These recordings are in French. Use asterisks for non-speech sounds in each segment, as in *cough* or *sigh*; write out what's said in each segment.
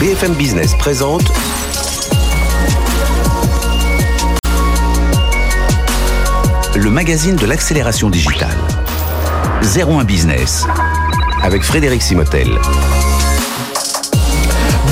BFM Business présente le magazine de l'accélération digitale. 01 Business avec Frédéric Simotel.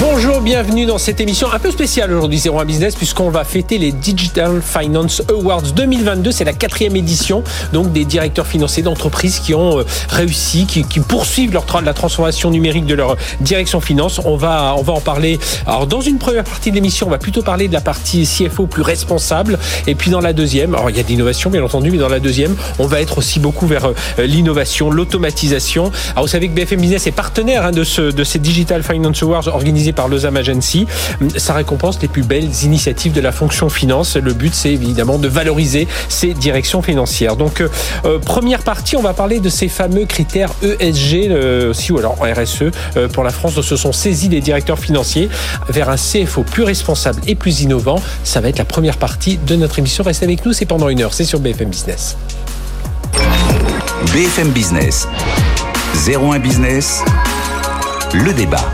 Bonjour, bienvenue dans cette émission un peu spéciale aujourd'hui, 01 Business, puisqu'on va fêter les Digital Finance Awards 2022. C'est la quatrième édition, donc des directeurs financiers d'entreprises qui ont euh, réussi, qui, poursuivent leur la transformation numérique de leur direction finance. On va, on va en parler. Alors, dans une première partie de l'émission, on va plutôt parler de la partie CFO plus responsable. Et puis, dans la deuxième, alors il y a de l'innovation, bien entendu, mais dans la deuxième, on va être aussi beaucoup vers euh, l'innovation, l'automatisation. Alors, vous savez que BFM Business est partenaire hein, de, ce, de ces Digital Finance Awards organisés par Lausanne Agency. Ça récompense les plus belles initiatives de la fonction finance. Le but, c'est évidemment de valoriser ces directions financières. Donc, euh, euh, première partie, on va parler de ces fameux critères ESG euh, aussi, ou alors RSE pour la France. Donc, se sont saisis les directeurs financiers vers un CFO plus responsable et plus innovant. Ça va être la première partie de notre émission. Restez avec nous, c'est pendant une heure. C'est sur BFM Business. BFM Business. 01 Business. Le débat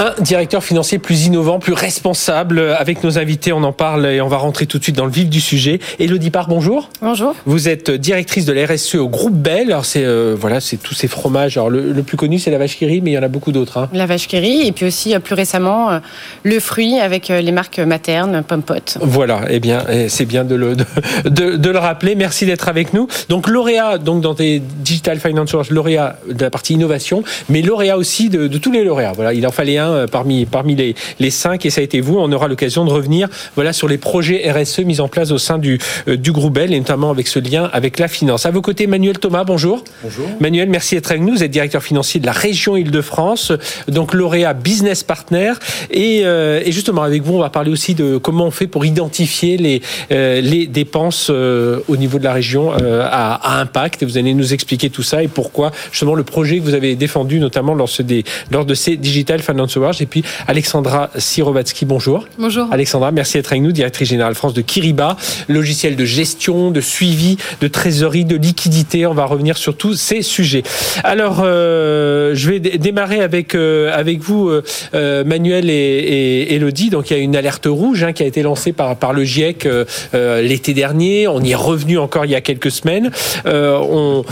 un directeur financier plus innovant, plus responsable. Avec nos invités, on en parle et on va rentrer tout de suite dans le vif du sujet. Elodie Parr, bonjour. Bonjour. Vous êtes directrice de la RSE au groupe Bell. Alors c'est euh, voilà, c'est tous ces fromages. Alors le, plus connu c'est la vache qui rit, mais il y en a beaucoup d'autres. Hein. La vache qui rit et puis aussi euh, plus récemment euh, le fruit avec les marques maternes, Pompot. Voilà. Eh bien, eh, c'est bien de le de, de, le rappeler. Merci d'être avec nous. Donc lauréat donc dans des digital financials, lauréat de la partie innovation, mais lauréat aussi de, de tous les lauréats. Voilà, il en fallait un euh, parmi, parmi les, les cinq, et ça a été vous. On aura l'occasion de revenir voilà, sur les projets RSE mis en place au sein du, euh, du groupe Bell, et notamment avec ce lien avec la finance. À vos côtés, Manuel Thomas, bonjour. Bonjour. Manuel, merci d'être avec nous. Vous êtes directeur financier de la région Île-de-France, donc lauréat Business Partner. Et, euh, et, justement, avec vous, on va parler aussi de comment on fait pour identifier les, les dépenses au niveau de la région à, à, impact. Et vous allez nous expliquer tout ça et pourquoi, justement, le projet que vous avez défendu, notamment lors de ces Digital Finance et puis Alexandra Sirovatsky, bonjour. Bonjour. Alexandra, merci d'être avec nous, directrice générale France de Kiriba, logiciel de gestion, de suivi, de trésorerie, de liquidité. On va revenir sur tous ces sujets. Alors, euh, je vais démarrer avec euh, avec vous, euh, Manuel et, Elodie. Donc, il y a une alerte rouge hein, qui a été lancée par par le GIEC l'été dernier. On y est revenu encore il y a quelques semaines. on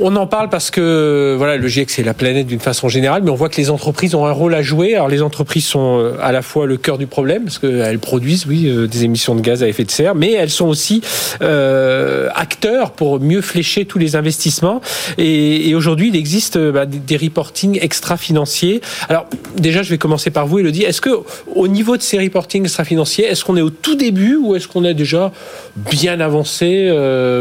on en parle parce que voilà, le GIEC c'est la planète d'une façon générale, mais on voit que les entreprises ont un rôle à jouer. Alors les entreprises sont euh, à la fois le cœur du problème parce qu'elles produisent oui euh, des émissions de gaz à effet de serre, mais elles sont aussi euh, acteurs pour mieux flécher tous les investissements. Et, aujourd'hui, il existe bah, des reportings extra-financiers. Alors déjà, je vais commencer par vous, Elodie. Est-ce que au niveau de ces reportings extra-financiers, est-ce qu'on est au tout début ou est-ce qu'on a déjà bien avancé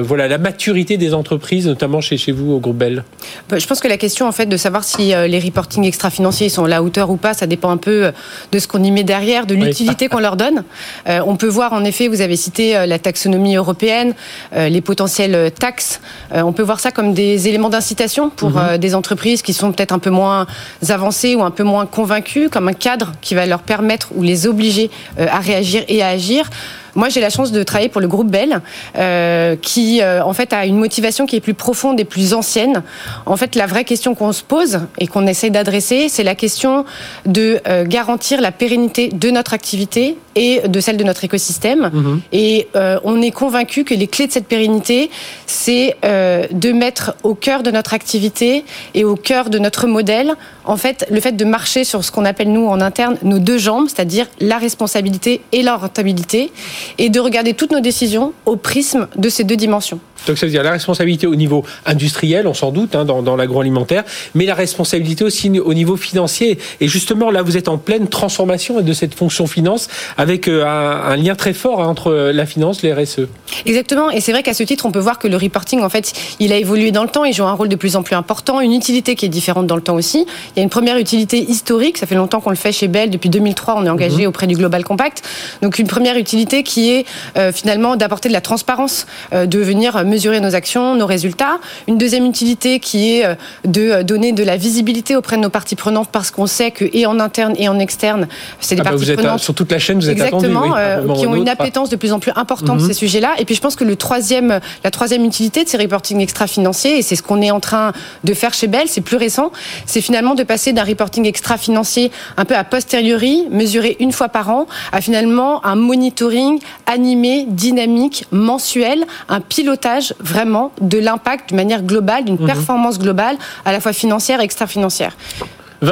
Voilà, la maturité des entreprises, notamment chez chez vous au groupe Bell bah, Je pense que la question, en fait, de savoir si euh, les reporting extra-financiers sont à la hauteur ou pas, ça dépend un peu euh, de ce qu'on y met derrière, de l'utilité qu'on leur donne. *laughs* Euh, on peut voir, en effet, vous avez cité la taxonomie européenne, les potentielles taxes. on peut voir ça comme des éléments d'incitation pour mhm. des entreprises qui sont peut-être un peu moins avancées ou un peu moins convaincues, comme un cadre qui va leur permettre ou les obliger à réagir et à agir. Moi, j'ai la chance de travailler pour le groupe Bell, euh, qui euh, en fait a une motivation qui est plus profonde et plus ancienne. En fait, la vraie question qu'on se pose et qu'on essaie d'adresser, c'est la question de euh, garantir la pérennité de notre activité et de celle de notre écosystème. Mhm. Et on est convaincu que les clés de cette pérennité, c'est de mettre au cœur de notre activité et au cœur de notre modèle, en fait, le fait de marcher sur ce qu'on appelle nous en interne nos deux jambes, c'est-à-dire la responsabilité et la rentabilité et de regarder toutes nos décisions au prisme de ces deux dimensions. Donc ça veut dire la responsabilité au niveau industriel, on s'en doute, hein, dans, l'agroalimentaire, mais la responsabilité aussi au niveau financier. Et justement, là, vous êtes en pleine transformation de cette fonction finance avec euh, un, lien très fort hein, entre la finance, les RSE. Exactement. Et c'est vrai qu'à ce titre, on peut voir que le reporting, en fait, il a évolué dans le temps, il joue un rôle de plus en plus important, une utilité qui est différente dans le temps aussi. Il y a une première utilité historique, ça fait longtemps qu'on le fait chez Bell, depuis 2003, on est engagé mhm. auprès du Global Compact. Donc une première utilité qui est euh, finalement d'apporter de la transparence, euh, de venir mesurer nos actions, nos résultats. Une deuxième utilité qui est de donner de la visibilité auprès de nos parties prenantes parce qu'on sait que et en interne et en externe, c'est des ah bah, parties vous êtes prenantes sur toute la chaîne, vous êtes exactement qui ont une appétence de plus en plus importante de mhm. ces sujets-là. Et puis je pense que le troisième, la troisième utilité de ces reporting extra-financiers, et c'est ce qu'on est en train de faire chez Bell, c'est plus récent, c'est finalement de passer d'un reporting extra-financier un peu à posteriori, mesuré une fois par an, à finalement un monitoring animé, dynamique, mensuel, un pilotage vraiment de l'impact de manière globale, d'une mhm. performance globale, à la fois financière et extra-financière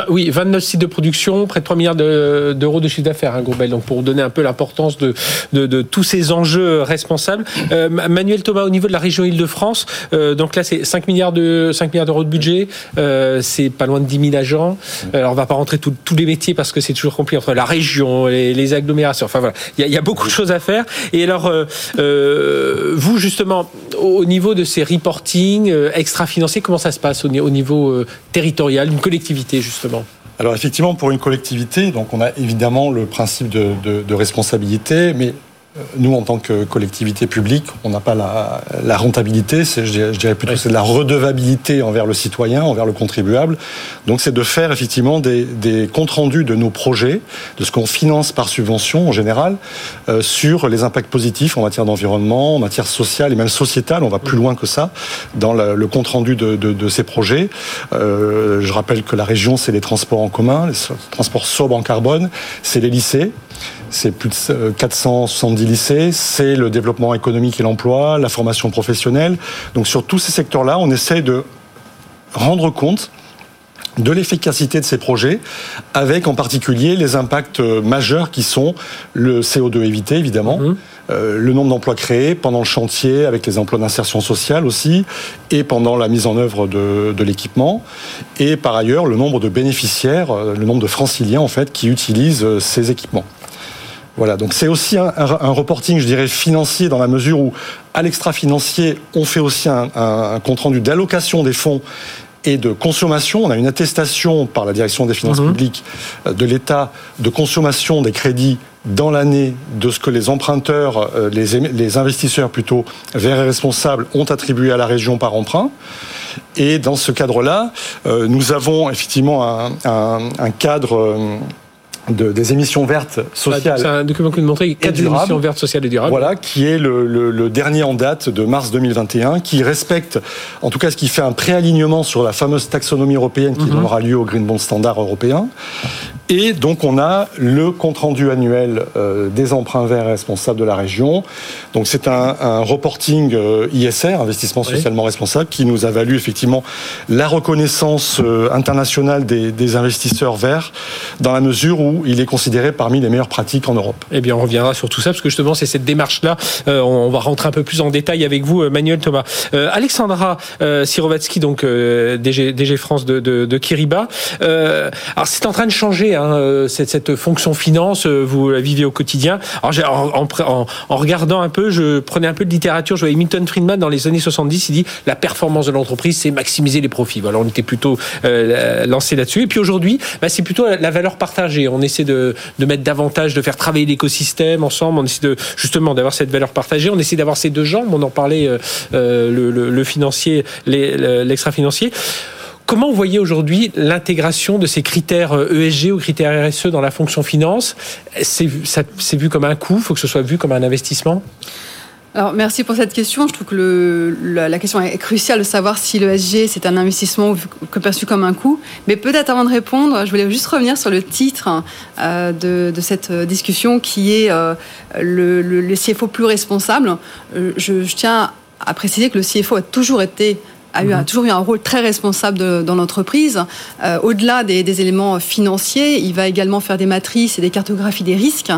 oui, 29 sites de production, près de 3 milliards d'euros de chiffre d'affaires, hein, Groupe Donc, pour donner un peu l'importance de, de, tous ces enjeux responsables. Euh, Manuel Thomas, au niveau de la région Île-de-France, euh, donc là, c'est 5 milliards de 5 milliards d'euros de budget. Euh, c'est pas loin de 10 000 agents. Alors, on va pas rentrer tous les métiers parce que c'est toujours compliqué entre la région, les, les agglomérations. Enfin voilà, il y a, y a, beaucoup de choses à faire. Et alors, vous justement, au niveau de ces reporting extra-financiers, comment ça se passe au, au niveau territorial, d'une collectivité justement? Alors effectivement, pour une collectivité, on a évidemment le principe de, responsabilité, mais nous, en tant que collectivité publique, on n'a pas la, rentabilité, je dirais plutôt c'est de la redevabilité envers le citoyen, envers le contribuable. Donc c'est de faire effectivement des, comptes rendus de nos projets, de ce qu'on finance par subvention en général, euh, sur les impacts positifs en matière d'environnement, en matière sociale et même sociétale. On va plus loin que ça dans le, compte rendu de, ces projets. Euh, je rappelle que la région, c'est les transports en commun, les transports sobres en carbone, c'est les lycées c'est plus de 470 euh, lycées, c'est le développement économique et l'emploi, la formation professionnelle. Donc sur tous ces secteurs-là, on essaie de rendre compte de l'efficacité de ces projets, avec en particulier les impacts euh, majeurs qui sont le CO2 évité, évidemment, mhm. euh, le nombre d'emplois créés pendant le chantier, avec les emplois d'insertion sociale aussi, et pendant la mise en œuvre de, de l'équipement, et par ailleurs le nombre de bénéficiaires, le nombre de franciliens en fait qui utilisent ces équipements. Voilà, donc c'est aussi un, reporting, je dirais, financier dans la mesure où, à l'extra-financier, on fait aussi un, compte rendu d'allocation des fonds et de consommation. On a une attestation par la direction des finances mhm. publiques euh, de l'État de consommation des crédits dans l'année de ce que les emprunteurs, euh, les, investisseurs plutôt verts et responsables ont attribué à la région par emprunt. Et dans ce cadre-là, euh, nous avons effectivement un, cadre des émissions vertes sociales. C'est un document que vous montrez, quatre émissions vertes sociales et durables. Voilà, qui est le, dernier en date de mars 2021, qui respecte, en tout cas, ce qui fait un préalignement sur la fameuse taxonomie européenne qui mhm. donnera lieu au Green Bond Standard européen. Et donc, on a le compte-rendu annuel euh, des emprunts verts responsables de la région. Donc, c'est un, reporting euh, ISR, investissement socialement responsable, qui nous a valu effectivement la reconnaissance euh, internationale des, des investisseurs verts, dans la mesure où il est considéré parmi les meilleures pratiques en Europe. Eh bien, on reviendra sur tout ça, parce que justement, c'est cette démarche-là. Euh, on va rentrer un peu plus en détail avec vous, euh, Manuel Thomas. Euh, Alexandra Sirovatsky, donc DG, France de, Kiriba. alors, c'est en train de changer, hein, cette, fonction finance, vous la vivez au quotidien. Alors, en, en, regardant un peu, je prenais un peu de littérature, je voyais Milton Friedman dans les années 70, il dit la performance de l'entreprise, c'est maximiser les profits. Voilà, on était plutôt lancé là-dessus. Et puis aujourd'hui, bah, c'est plutôt la valeur partagée. On essaie de, mettre davantage, de faire travailler l'écosystème ensemble. On essaie de, justement d'avoir cette valeur partagée. On essaie d'avoir ces deux jambes. On en parlait, euh, euh, le, financier, l'extra-financier. Comment vous voyez aujourd'hui l'intégration de ces critères ESG ou critères RSE dans la fonction finance? C'est vu comme un coût, il faut que ce soit vu comme un investissement? Alors, merci pour cette question. Je trouve que la, question est cruciale de savoir si le SG, c'est un investissement que perçu comme un coût. Mais peut-être avant de répondre, je voulais juste revenir sur le titre euh, de, cette discussion qui est euh, le, CFO plus responsable. Euh, je tiens à préciser que le CFO a toujours été a, eu, mhm. toujours eu un rôle très responsable dans l'entreprise. Euh, au-delà des, éléments financiers, il va également faire des matrices et des cartographies des risques.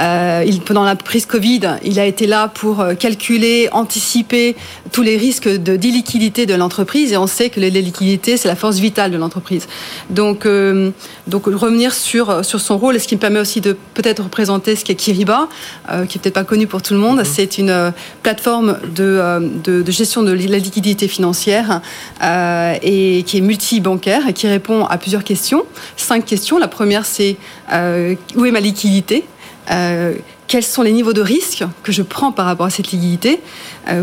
Euh, il, pendant la crise Covid, il a été là pour euh, calculer, anticiper tous les risques de d'illiquidité de l'entreprise. Et on sait que les, liquidités, c'est la force vitale de l'entreprise. Donc, donc revenir sur, sur son rôle, et ce qui me permet aussi de peut-être représenter ce qu'est Kiriba, qui est peut-être pas connu pour tout le monde. Mhm. C'est une plateforme de, de, de gestion de la liquidité financière euh, et qui est multi-bancaire et qui répond à plusieurs questions. Cinq questions. La première, c'est euh, où est ma liquidité? Euh, quels sont les niveaux de risque que je prends par rapport à cette liquidité,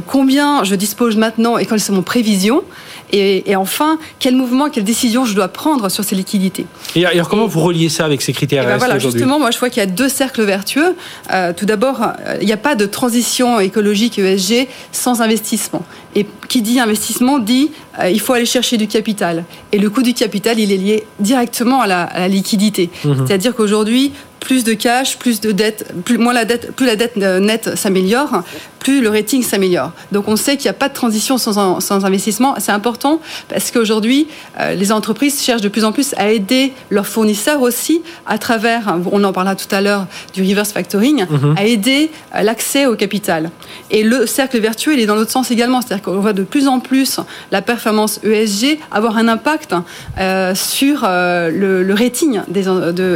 combien je dispose maintenant et quelles sont mon prévisions, et, enfin, quel mouvement, quelle décision je dois prendre sur ces liquidités? Et alors, comment vous reliez ça avec ces critères ben voilà, Justement, moi, je vois qu'il y a deux cercles vertueux. Euh, tout d'abord, euh, il n'y a pas de transition écologique ESG sans investissement. Et qui dit investissement dit euh, il faut aller chercher du capital. Et le coût du capital, il est lié directement à la, liquidité. Mhm. C'est-à-dire qu'aujourd'hui, plus de cash, plus de dette, plus, moins la dette, plus la dette nette s'améliore, plus le rating s'améliore. Donc on sait qu'il n'y a pas de transition sans, sans investissement. C'est important parce qu'aujourd'hui, euh, les entreprises cherchent de plus en plus à aider leurs fournisseurs aussi à travers, on en parlera tout à l'heure, du reverse factoring, mhm. à aider euh, l'accès au capital. Et le cercle vertueux, il est dans l'autre sens également. C'est-à-dire qu'on voit de plus en plus la performance ESG avoir un impact euh, sur le, rating des,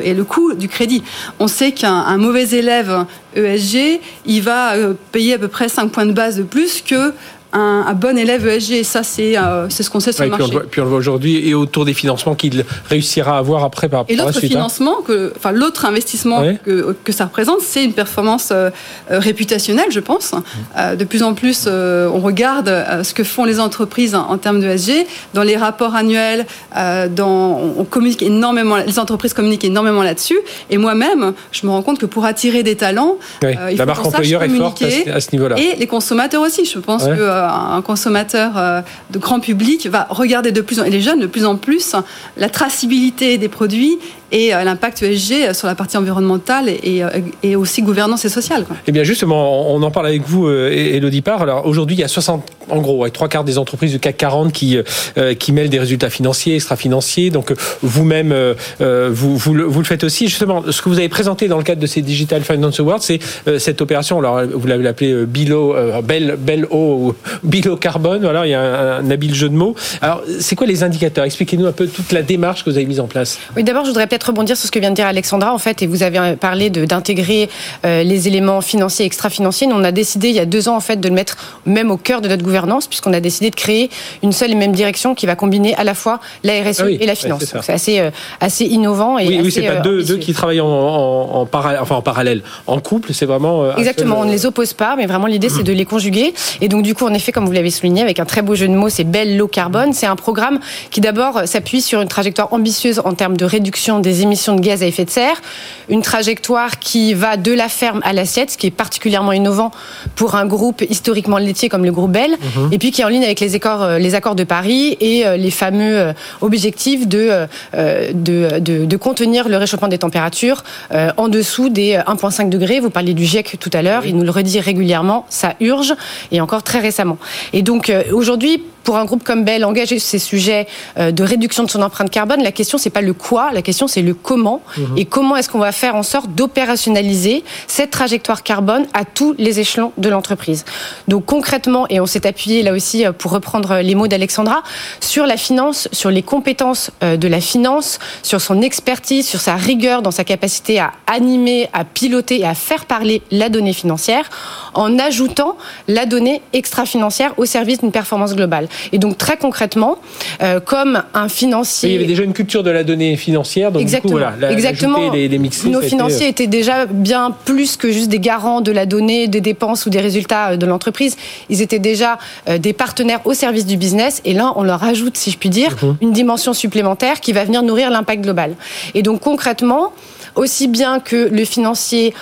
et le coût du crédit. On sait qu'un mauvais élève ESG, il va payer à peu près 5 points de base de plus que un, bon élève ESG. Ça, c'est euh, ce qu'on sait sur le marché. Puis on, le voit aujourd'hui et autour des financements qu'il réussira à avoir après par, et l'autre hein. financement, que, enfin l'autre investissement que, que, ça représente, c'est une performance euh, euh, réputationnelle, je pense. Mmh. de plus en plus, on regarde ce que font les entreprises en, termes de ESG. Dans les rapports annuels, dans, on communique énormément, les entreprises communiquent énormément là-dessus. Et moi-même, je me rends compte que pour attirer des talents, il la marque employeur est forte à ce, niveau-là. Et les consommateurs aussi. Je pense que un consommateur euh, de grand public va regarder de plus en et les jeunes de plus en plus la traçabilité des produits et euh, l'impact ESG sur la partie environnementale et, et, aussi gouvernance et sociale. Eh bien justement, on en parle avec vous, Elodie Parr. Alors aujourd'hui, il y a 60, en gros, avec trois quarts des entreprises du CAC 40 qui, euh, qui mêlent des résultats financiers, extra-financiers. Donc vous-même, vous, vous, le, faites aussi. Justement, ce que vous avez présenté dans le cadre de ces Digital Finance Awards, c'est cette opération, alors vous l'avez appelée Bilo, Belle, Belle *laughs* Bilo Carbone. Voilà, il y a un, un habile jeu de mots. Alors, c'est quoi les indicateurs? Expliquez-nous un peu toute la démarche que vous avez mise en place. Oui, d'abord, je voudrais peut-être rebondir sur ce que vient de dire Alexandra, en fait, et vous avez parlé d'intégrer euh, les éléments financiers extra-financiers. On a décidé il y a deux ans, en fait, de le mettre même au cœur de notre gouvernance, puisqu'on a décidé de créer une seule et même direction qui va combiner à la fois la RSE ah et la finance. c'est assez, euh, assez innovant. Et oui, oui, c'est pas deux, deux, qui travaillent en, en, parallèle, enfin en parallèle, en couple, c'est vraiment. Euh, Exactement, on ne les oppose pas, mais vraiment l'idée, c'est de les conjuguer. Et donc, du coup, en effet, comme vous l'avez souligné, avec un très beau jeu de mots, c'est Belle Low Carbone. C'est un programme qui d'abord s'appuie sur une trajectoire ambitieuse en termes de réduction des émissions de gaz à effet de serre, une trajectoire qui va de la ferme à l'assiette, ce qui est particulièrement innovant pour un groupe historiquement laitier comme le groupe Bell, mhm. et puis qui est en ligne avec les accords, euh, les accords de Paris et euh, les fameux euh, objectifs de, de, de, contenir le réchauffement des températures en dessous des 1,5 degrés. Vous parliez du GIEC tout à l'heure, il nous le redit régulièrement, ça urge, et encore très récemment. Et donc aujourd'hui, pour un groupe comme Bell engager ces sujets euh, de réduction de son empreinte carbone, la question c'est pas le quoi, la question c'est le comment mhm. et comment est-ce qu'on va faire en sorte d'opérationnaliser cette trajectoire carbone à tous les échelons de l'entreprise. Donc concrètement, et on s'est appuyé là aussi euh, pour reprendre les mots d'Alexandra, sur la finance, sur les compétences euh, de la finance, sur son expertise, sur sa rigueur dans sa capacité à animer, à piloter et à faire parler la donnée financière, en ajoutant la donnée extra-financière au service d'une performance globale. Et donc très concrètement, euh, comme un financier... il y avait déjà une culture de la donnée financière, donc Exactement. Du coup, voilà, Exactement. Les, les Nos financiers étaient déjà bien plus que juste des garants de la donnée, des dépenses ou des résultats euh, de l'entreprise. Ils étaient déjà euh, des partenaires au service du business. Et là, on leur ajoute, si je puis dire, mhm. une dimension supplémentaire qui va venir nourrir l'impact global. Et donc concrètement, aussi bien que le financier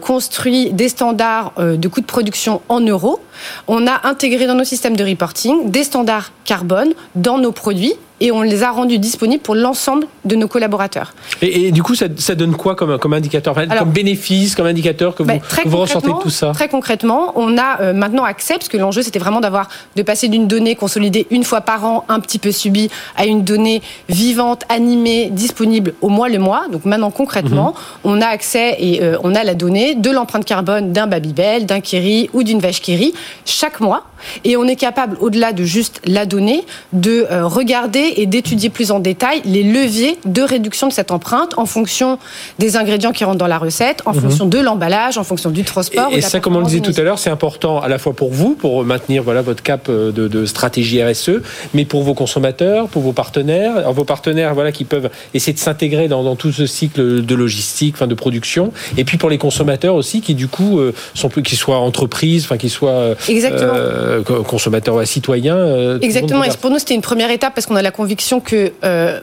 construit des standards de coûts de production en euros, on a intégré dans nos systèmes de reporting des standards carbone dans nos produits et on les a rendus disponibles pour l'ensemble de nos collaborateurs. Et, du coup, ça, donne quoi comme, comme indicateur, comme bénéfice, comme indicateur que vous, vous ressentez de tout ça Très concrètement, on a euh, maintenant accès, parce que l'enjeu c'était vraiment d'avoir de passer d'une donnée consolidée une fois par an, un petit peu subie, à une donnée vivante, animée, disponible au mois le mois. Donc maintenant concrètement, mhm. on a accès et euh, on a la donnée de l'empreinte carbone d'un Babybel, d'un Kiri ou d'une vache Kiri chaque mois, et on est capable, au-delà de juste la donnée, de euh, regarder et d'étudier plus en détail les leviers de réduction de cette empreinte en fonction des ingrédients qui rentrent dans la recette, en mhm. fonction de l'emballage, en fonction du transport. Et, ça, comme on le disait tout à l'heure, c'est important à la fois pour vous, pour maintenir voilà votre cap euh, de, stratégie RSE, mais pour vos consommateurs, pour vos partenaires, vos partenaires voilà qui peuvent essayer de s'intégrer dans, tout ce cycle de logistique, enfin de production, et puis pour les consommateurs aussi qui du coup euh, sont plus qu'ils soient entreprises, enfin qu'ils soient euh, consommateurs ou citoyens. Exactement. Et pour nous, c'était une première étape parce qu'on a la conviction que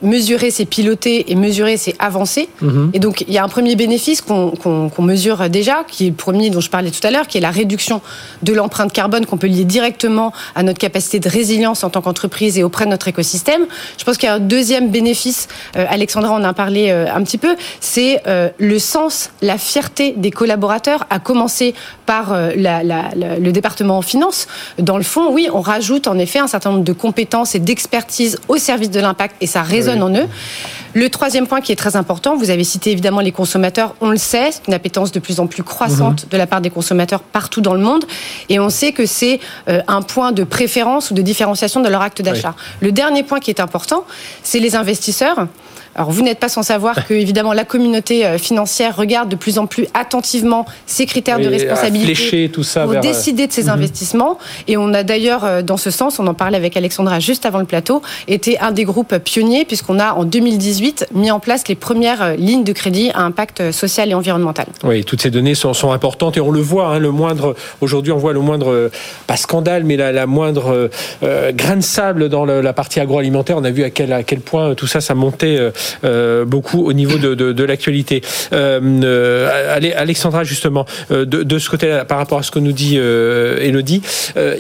mesurer, c'est piloter et mesurer, c'est avancer. Mhm. Et donc, il y a un premier bénéfice qu'on mesure déjà, qui est le premier dont je parlais tout à l'heure, qui est la réduction de l'empreinte carbone qu'on peut lier directement à notre capacité de résilience en tant qu'entreprise et auprès de notre écosystème. Je pense qu'il y a un deuxième bénéfice, euh, Alexandra en a parlé euh, un petit peu, c'est euh, le sens, la fierté des collaborateurs, à commencer par le département en finance. Dans le fond, oui, on rajoute en effet un certain nombre de compétences et d'expertise au service de l'impact et ça résonne en eux. Le troisième point qui est très important, vous avez cité évidemment les consommateurs, on le sait, c'est une appétence de plus en plus croissante mhm. de la part des consommateurs partout dans le monde, et on sait que c'est euh, un point de préférence ou de différenciation de leur acte d'achat. Le dernier point qui est important, c'est les investisseurs. Alors vous n'êtes pas sans savoir que *laughs* évidemment la communauté euh, financière regarde de plus en plus attentivement ces critères de responsabilité tout ça pour décider de ces mhm. investissements. Et on a d'ailleurs euh, dans ce sens, on en parlait avec Alexandra juste avant le plateau, été un des groupes pionniers puisqu'on a en 2018 mis en place les premières euh, lignes de crédit à impact social et environnemental. Oui, toutes ces données sont, sont importantes et on le voit. Hein, le moindre aujourd'hui, on voit le moindre pas scandale, mais la, la moindre grain de sable dans la partie agroalimentaire. On a vu à quel à quel point tout ça ça montait euh, beaucoup au niveau de, de, de l'actualité. Euh, euh Alexandra, justement, euh, de, de ce côté-là, par rapport à ce que nous dit Elodie,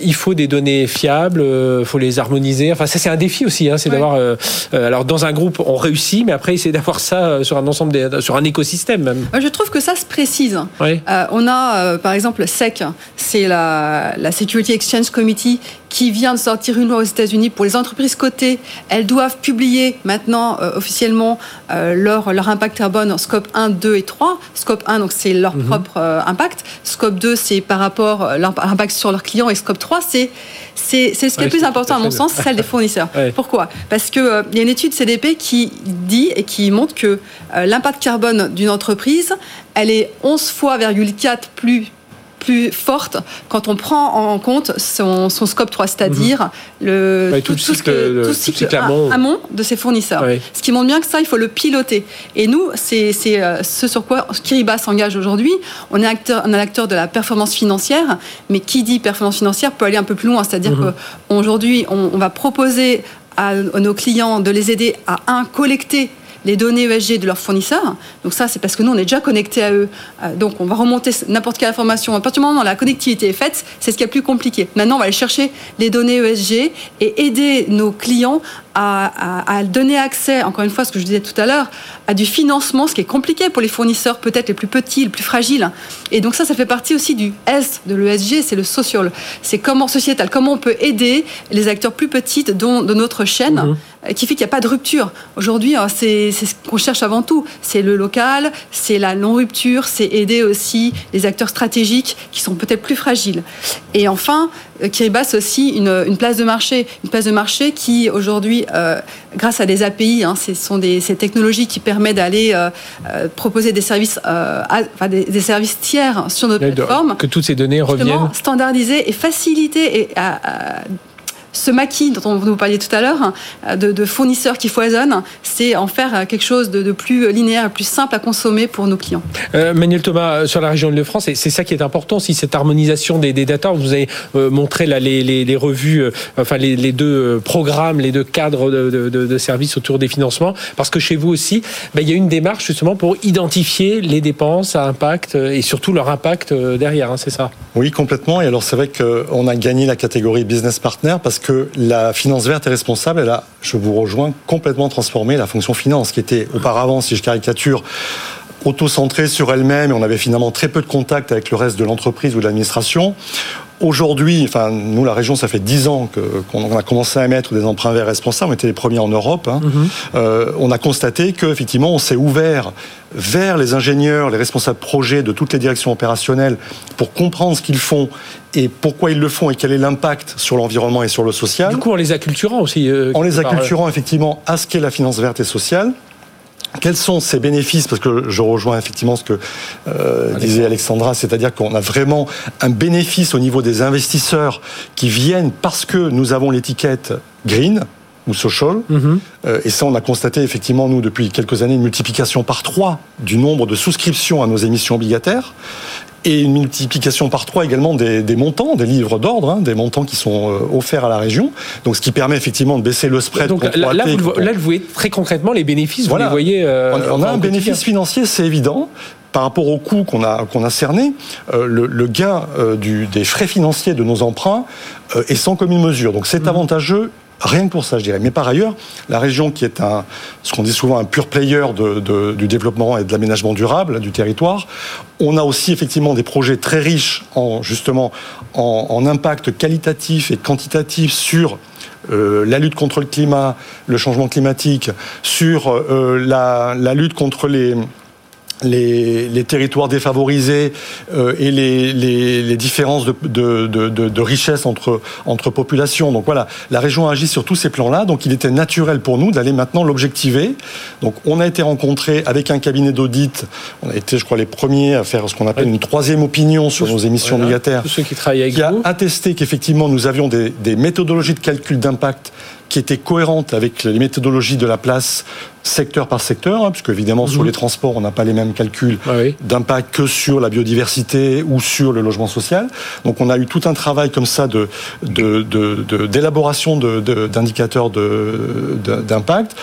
il faut des données fiables, il faut les harmoniser. Enfin, ça, c'est un défi aussi. Hein, c'est d'avoir. alors, dans un groupe, on réussit, mais après, c'est d'avoir ça sur un ensemble, des, sur un écosystème même. Je trouve que ça se précise. on a, par exemple, SEC, c'est la, la Security Exchange Committee qui vient de sortir une loi aux États-Unis pour les entreprises cotées. Elles doivent publier maintenant officiellement euh, leur, leur impact carbone en scope 1, 2 et 3. Scope 1, donc c'est leur mhm. propre euh, impact. Scope 2, c'est par rapport à euh, l'impact sur leurs clients. Et scope 3, c'est c'est ce qui est le plus important à mon sens, celle des *laughs* fournisseurs. Pourquoi? Parce qu'il il y a une étude CDP qui dit et qui montre que l'impact carbone d'une entreprise, elle est 11 fois, 4 plus plus forte quand on prend en compte son, scope 3, c'est-à-dire mhm. le, tout, tout, cycle, amont. de ses fournisseurs. Ce qui montre bien que ça, il faut le piloter. Et nous, c'est euh, ce sur quoi Kiriba s'engage aujourd'hui. On est acteur, un acteur de la performance financière, mais qui dit performance financière peut aller un peu plus loin. C'est-à-dire mhm. qu'aujourd'hui, on, on va proposer à nos clients de les aider à, un, collecter les données ESG de leurs fournisseurs. Donc ça, c'est parce que nous, on est déjà connecté à eux. Euh, donc on va remonter n'importe quelle information. À partir du moment où la connectivité est faite, c'est ce qui est plus compliqué. Maintenant, on va aller chercher les données ESG et aider nos clients à, donner accès, encore une fois, ce que je disais tout à l'heure, à du financement, ce qui est compliqué pour les fournisseurs peut-être les plus petits, les plus fragiles. Et donc ça, ça fait partie aussi du S de l'ESG, c'est le social. C'est comment sociétal, comment on peut aider les acteurs plus petits de, de notre chaîne. Mhm. Euh, qui fait qu'il n'y a pas de rupture. Aujourd'hui, hein, c'est ce qu'on cherche avant tout. C'est le local, c'est la non-rupture, c'est aider aussi les acteurs stratégiques qui sont peut-être plus fragiles. Et enfin, euh, Kiribati, aussi une, une, place de marché, une place de marché qui aujourd'hui, euh, grâce à des API, hein, ce sont des ces technologies qui permettent d'aller proposer des services, enfin, des, services tiers sur notre plateforme. Que toutes ces données reviennent standardisées et faciliter et à, ce maquis dont vous parliez tout à l'heure, de, fournisseurs qui foisonnent, c'est en faire quelque chose de, plus linéaire, plus simple à consommer pour nos clients. Euh, Manuel Thomas, euh, sur la région de France, c'est ça qui est important, si cette harmonisation des, des data, vous avez euh, montré là, les, revues, enfin les, deux programmes, les deux cadres de, services autour des financements, parce que chez vous aussi, ben, il y a une démarche justement pour identifier les dépenses à impact et surtout leur impact derrière, hein, c'est ça? Oui, complètement. Et alors c'est vrai qu'on a gagné la catégorie business partner parce que la finance verte et responsable, elle a, je vous rejoins, complètement transformé la fonction finance, qui était auparavant, si je caricature, auto-centrée sur elle-même, et on avait finalement très peu de contact avec le reste de l'entreprise ou de l'administration. Aujourd'hui, enfin, nous, la région, ça fait 10 ans qu'on a commencé à émettre des emprunts verts responsables. On était les premiers en Europe. Hein. Mhm. euh, on a constaté qu'effectivement, on s'est ouvert vers les ingénieurs, les responsables projets de toutes les directions opérationnelles pour comprendre ce qu'ils font et pourquoi ils le font et quel est l'impact sur l'environnement et sur le social. Du coup, en les acculturant aussi. Euh, en les acculturant effectivement à ce qu'est la finance verte et sociale. Quels sont ces bénéfices? Parce que je rejoins effectivement ce que euh, disait Alexandra, c'est-à-dire qu'on a vraiment un bénéfice au niveau des investisseurs qui viennent parce que nous avons l'étiquette green ou social. Mhm. Euh, et ça, on a constaté effectivement, nous, depuis quelques années, une multiplication par trois du nombre de souscriptions à nos émissions obligataires et une multiplication par trois également des, montants, des livres d'ordre, hein, des montants qui sont euh, offerts à la région. Donc, ce qui permet effectivement de baisser le spread. Donc, là, là, vous, là, vous voyez très concrètement les bénéfices. Vous les voyez. Euh, on, a un bénéfice financier, c'est évident. Par rapport au coût qu'on a, qu'on a cerné, euh, le, gain du, des frais financiers de nos emprunts est sans commune mesure. Donc c'est mmh. avantageux Rien que pour ça, je dirais. Mais par ailleurs, la région qui est ce qu'on dit souvent un pur player du développement et de l'aménagement durable du territoire, on a aussi effectivement des projets très riches en justement en, impact qualitatif et quantitatif sur euh, la lutte contre le climat, le changement climatique, sur euh, la, lutte contre les les, territoires défavorisés euh, et les, différences de, de, richesse entre, entre populations. Donc voilà, la région agit sur tous ces plans-là. Donc il était naturel pour nous d'aller maintenant l'objectiver. Donc on a été rencontré avec un cabinet d'audit. On a été, je crois, les premiers à faire ce qu'on appelle une troisième opinion sur nos émissions obligataires. Tous ceux qui travaillent avec qui a attesté qu'effectivement nous avions des, des méthodologies de calcul d'impact qui était cohérente avec les méthodologies de la place secteur par secteur, hein, puisque évidemment sur mhm. les transports, on n'a pas les mêmes calculs ah d'impact que sur la biodiversité ou sur le logement social. Donc on a eu tout un travail comme ça de d'élaboration de, d'indicateurs d'impact.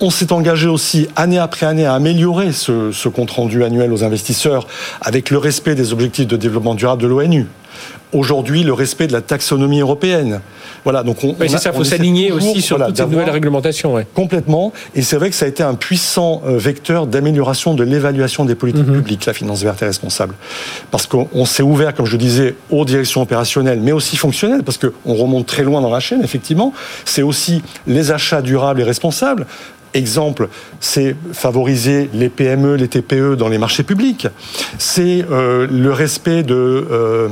On s'est engagé aussi année après année à améliorer ce, ce compte rendu annuel aux investisseurs avec le respect des objectifs de développement durable de l'ONU aujourd'hui le respect de la taxonomie européenne. Voilà, donc on, ça, faut s'aligner aussi sur toutes ces nouvelles réglementations. Complètement, et c'est vrai que ça a été un puissant euh, vecteur d'amélioration de l'évaluation des politiques mhm. publiques, la finance verte et responsable, parce qu'on s'est ouvert, comme je disais, aux directions opérationnelles, mais aussi fonctionnelles, parce qu'on remonte très loin dans la chaîne. Effectivement, c'est aussi les achats durables et responsables. Exemple, c'est favoriser les PME, les TPE dans les marchés publics. C'est euh, le respect de euh,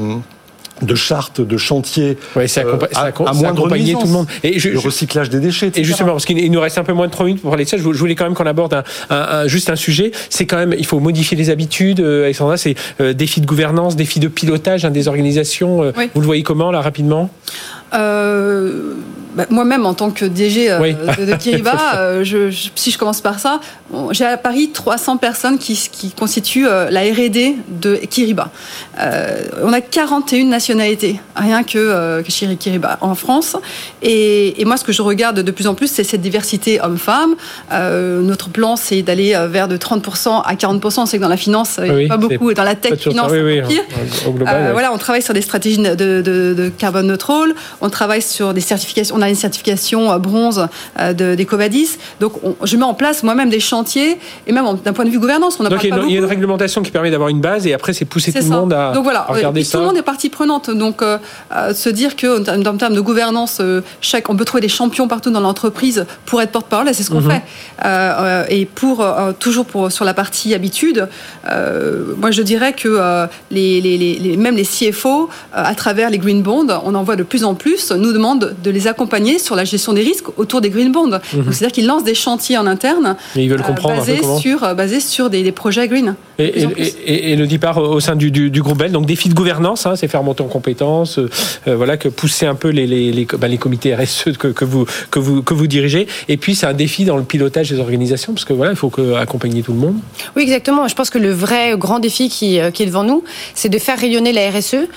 de chartes, de chantiers ouais, c'est euh, à, à, moindre tout le monde. Et le recyclage des déchets. Et justement, parce qu'il nous reste un peu moins de 3 minutes pour parler de ça, je voulais quand même qu'on aborde un, juste un sujet. C'est quand même, il faut modifier les habitudes. Euh, Alexandra, c'est euh, défi de gouvernance, défi de pilotage hein, des organisations. Vous le voyez comment là rapidement? Euh, bah, moi-même, en tant que DG euh, de, Kiriba, *laughs* euh, je, si je commence par ça, j'ai à Paris 300 personnes qui, qui constituent la R&D de Kiriba. on a 41 nationalités, rien que, que Kiriba en France. Et, et, moi, ce que je regarde de plus en plus, c'est cette diversité homme-femme. notre plan, c'est d'aller vers de 30% à 40%. On sait que dans la finance, il n'y a pas beaucoup. Dans la tech finance, c'est pire. voilà, on travaille sur des stratégies de, de, de carbone neutral on travaille sur des certifications. On a une certification euh, bronze euh, de, des Covadis. Donc, je mets en place moi-même des chantiers et même d'un point de vue gouvernance. On a donc, il y, a une réglementation qui permet d'avoir une base et après, c'est pousser tout le monde à, donc, voilà. regarder ça. Tout le monde est partie prenante. Donc, euh, se dire que en termes de gouvernance, chaque, on peut trouver des champions partout dans l'entreprise pour être porte-parole, c'est ce qu'on mhm. fait. et pour toujours pour sur la partie habitude, moi je dirais que les, les, les, même les CFO, à travers les green bonds, on en voit de plus en plus nous demandent de les accompagner sur la gestion des risques autour des green bonds. Mhm. C'est-à-dire qu'ils lancent des chantiers en interne ils veulent comprendre basés, sur, euh, basés sur des, projets green. Et, et, le départ au sein du, du, groupe Bell, donc défi de gouvernance, hein, c'est faire monter en compétences, euh, euh, voilà, que pousser un peu les, les, les, bah, les comités RSE que, que, vous, que, vous, que vous dirigez. Et puis c'est un défi dans le pilotage des organisations, parce que voilà, il faut que, accompagner tout le monde. Oui, exactement. Je pense que le vrai grand défi qui, qui est devant nous, c'est de faire rayonner la RSE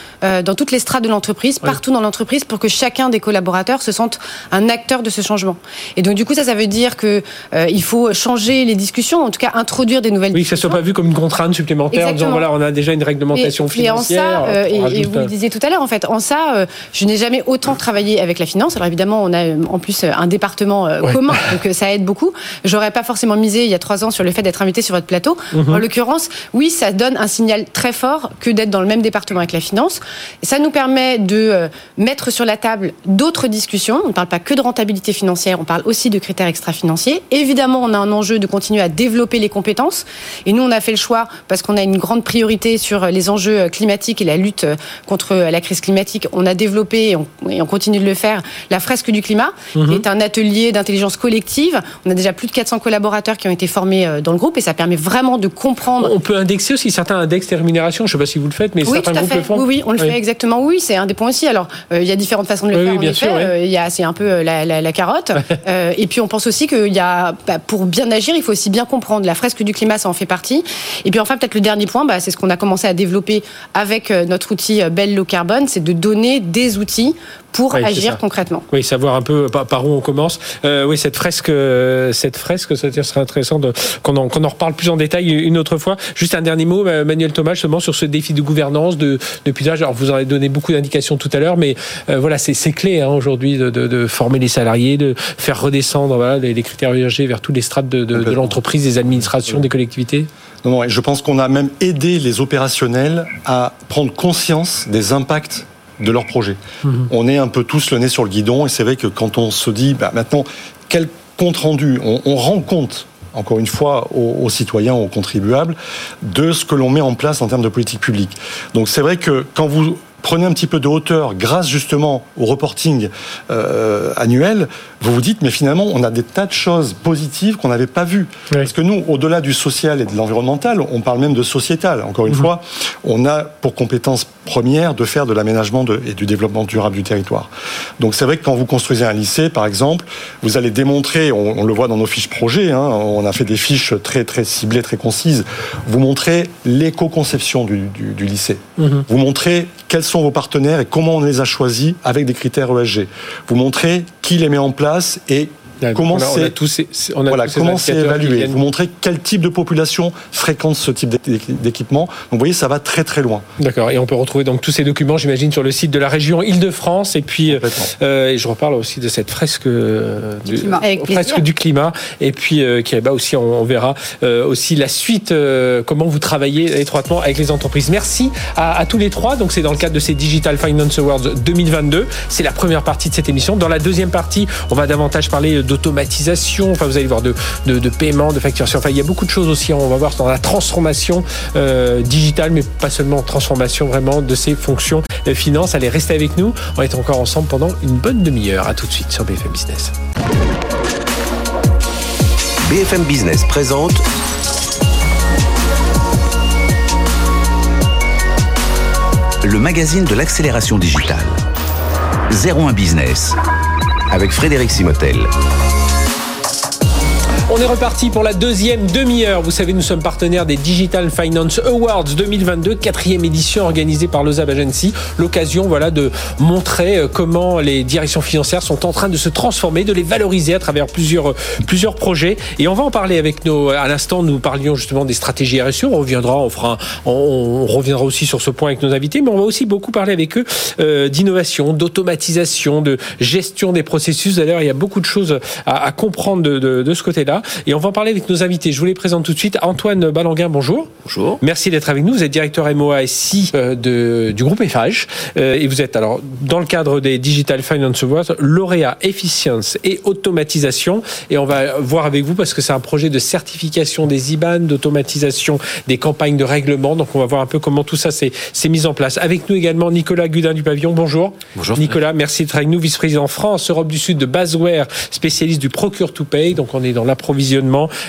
dans toutes les strates de l'entreprise, partout dans l'entreprise, pour que chacun des collaborateurs se sente un acteur de ce changement. Et donc du coup, ça, ça veut dire que euh, il faut changer les discussions, en tout cas introduire des nouvelles. Oui, que ça soit pas vu comme une contrainte contrainte supplémentaire en disant voilà, on a déjà une réglementation financière. Et en ça, et, vous le disiez tout à l'heure, en fait, en ça, je n'ai jamais autant travaillé avec la finance. Alors évidemment, on a en plus un département commun, *laughs* donc ça aide beaucoup. J'aurais pas forcément misé il y a trois ans sur le fait d'être invité sur votre plateau. Mhm. En l'occurrence, oui, ça donne un signal très fort que d'être dans le même département avec la finance. Ça nous permet de mettre sur la table d'autres discussions. On ne parle pas que de rentabilité financière, on parle aussi de critères extra-financiers. Évidemment, on a un enjeu de continuer à développer les compétences. Et nous, on a fait le choix, parce qu'on a une grande priorité sur les enjeux climatiques et la lutte contre la crise climatique, on a développé, et on, continue de le faire, la fresque du climat, qui mhm. est un atelier d'intelligence collective. On a déjà plus de 400 collaborateurs qui ont été formés euh, dans le groupe et ça permet vraiment de comprendre. On peut indexer aussi certains index les rémunérations. Je ne sais pas si vous le faites, mais certains groupes le font. Oui, oui, on le fait exactement. Oui, c'est un des points aussi. Alors, euh, il y a différentes façons de le faire. bien sûr, euh, il y a, c'est un peu la, la, la carotte. *laughs* et puis, on pense aussi qu'il y a, bah, pour bien agir, il faut aussi bien comprendre. La fresque du climat, ça en fait partie. Et puis, enfin, peut-être le dernier point, bah, c'est ce qu'on a commencé à développer avec notre outil Bell Low Carbone, c'est de donner des outils pour agir concrètement. Oui, savoir un peu par, où on commence. Euh, oui, cette fresque, euh, cette fresque, ça serait intéressant qu'on en, en, reparle plus en détail une autre fois. Juste un dernier mot, Manuel Thomas, justement sur ce défi de gouvernance, de, de pilotage. Alors, vous en avez donné beaucoup d'indications tout à l'heure, mais euh, voilà, c'est clé hein, aujourd'hui de, de, de, former les salariés, de faire redescendre voilà, les, critères ESG vers tous les strates de, de l'entreprise, des administrations, des collectivités. Non, non, je pense qu'on a même aidé les opérationnels à prendre conscience des impacts de leur projet. Mhm. On est un peu tous le nez sur le guidon et c'est vrai que quand on se dit bah, maintenant quel compte rendu, on, rend compte encore une fois, aux, aux, citoyens, aux contribuables, de ce que l'on met en place en termes de politique publique. Donc c'est vrai que quand vous prenez un petit peu de hauteur grâce justement au reporting euh, annuel, vous vous dites, mais finalement, on a des tas de choses positives qu'on n'avait pas vues. Parce que nous, au-delà du social et de l'environnemental, on parle même de sociétal. Encore une mhm. fois, on a pour compétence première de faire de l'aménagement et du développement durable du territoire. Donc c'est vrai que quand vous construisez un lycée, par exemple, vous allez démontrer, on, le voit dans nos fiches projets, hein, on a fait des fiches très très ciblées, très concises, vous montrez l'éco-conception du, lycée. Mhm. Vous montrez quels sont vos partenaires et comment on les a choisis avec des critères ESG. Vous montrez qui les met en place et Comment c'est évalué? Vous montrez quel type de population fréquente ce type d'équipement. Donc vous voyez, ça va très très loin. D'accord. Et on peut retrouver donc tous ces documents, j'imagine, sur le site de la région Île-de-France. Et puis, euh, et je reparle aussi de cette fresque euh, du, climat. Fresque du climat. Et puis, euh, qui est aussi, on, verra aussi la suite, comment vous travaillez étroitement avec les entreprises. Merci à, à tous les trois. Donc c'est dans le cadre de ces Digital Finance Awards 2022. C'est la première partie de cette émission. Dans la deuxième partie, on va davantage parler d'automatisation, enfin vous allez voir de, de, paiement, de facturation. Enfin, il y a beaucoup de choses aussi. On va voir dans la transformation euh, digitale, mais pas seulement transformation vraiment de ces fonctions de finance. Allez, restez avec nous. On être encore ensemble pendant une bonne demi-heure. À tout de suite sur BFM Business. BFM Business présente le magazine de l'accélération digitale. 01 Business avec Frédéric Simotel. On est reparti pour la deuxième demi-heure. Vous savez, nous sommes partenaires des Digital Finance Awards 2022, quatrième édition organisée par l'OSAB Agency. L'occasion, voilà, de montrer euh, comment les directions financières sont en train de se transformer, de les valoriser à travers plusieurs, euh, plusieurs projets. Et on va en parler avec nos, à l'instant, nous parlions justement des stratégies RSE. On reviendra, on fera, on, reviendra aussi sur ce point avec nos invités, mais on va aussi beaucoup parler avec eux euh, d'innovation, d'automatisation, de gestion des processus. D'ailleurs, il y a beaucoup de choses à, comprendre de, de ce côté-là. Et on va en parler avec nos invités. Je vous les présente tout de suite. Antoine Balanguin, bonjour. Bonjour. Merci d'être avec nous. Vous êtes directeur MOASI euh, de, du groupe FH. Euh, et vous êtes alors dans le cadre des Digital Finance Awards, lauréat efficience et automatisation. Et on va voir avec vous parce que c'est un projet de certification des IBAN, d'automatisation des campagnes de règlement. Donc on va voir un peu comment tout ça s'est mis en place. Avec nous également Nicolas Gudin du Pavillon. Bonjour. Bonjour. Nicolas, merci d'être avec nous, vice-président France, Europe du Sud de Basware, spécialiste du Procure to Pay. Donc on est dans la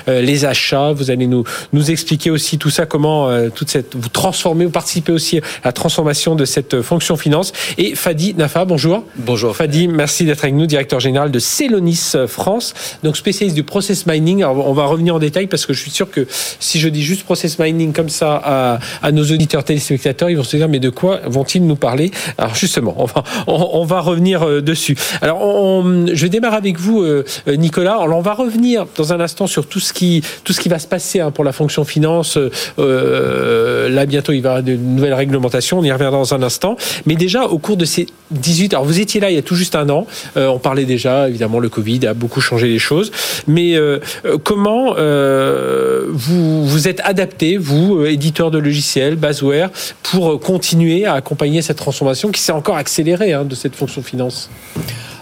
euh, les achats. Vous allez nous nous expliquer aussi tout ça, comment euh, toute cette vous transformez, vous participez aussi à la transformation de cette fonction finance. Et Fadi Nafa, bonjour. Bonjour. Fadi, merci d'être avec nous, directeur général de Celonis France, donc spécialiste du process mining. Alors, on va revenir en détail parce que je suis sûr que si je dis juste process mining comme ça à, à nos auditeurs téléspectateurs, ils vont se dire mais de quoi vont-ils nous parler? Alors justement, on va on, va revenir euh, dessus. Alors on, je vais démarrer avec vous, Nicolas. Alors, on va revenir dans un un instant sur tout ce qui, tout ce qui va se passer hein, pour la fonction finance. Euh, là, bientôt, il va y avoir de nouvelles réglementations. On y reviendra dans un instant. Mais déjà, au cours de ces 18... Alors, vous étiez là il y a tout juste un an. Euh, on parlait déjà, évidemment, le Covid a beaucoup changé les choses. Mais euh, comment euh, vous vous êtes adapté, vous, euh, éditeur de logiciels, Basware, pour continuer à accompagner cette transformation qui s'est encore accélérée hein, de cette fonction finance?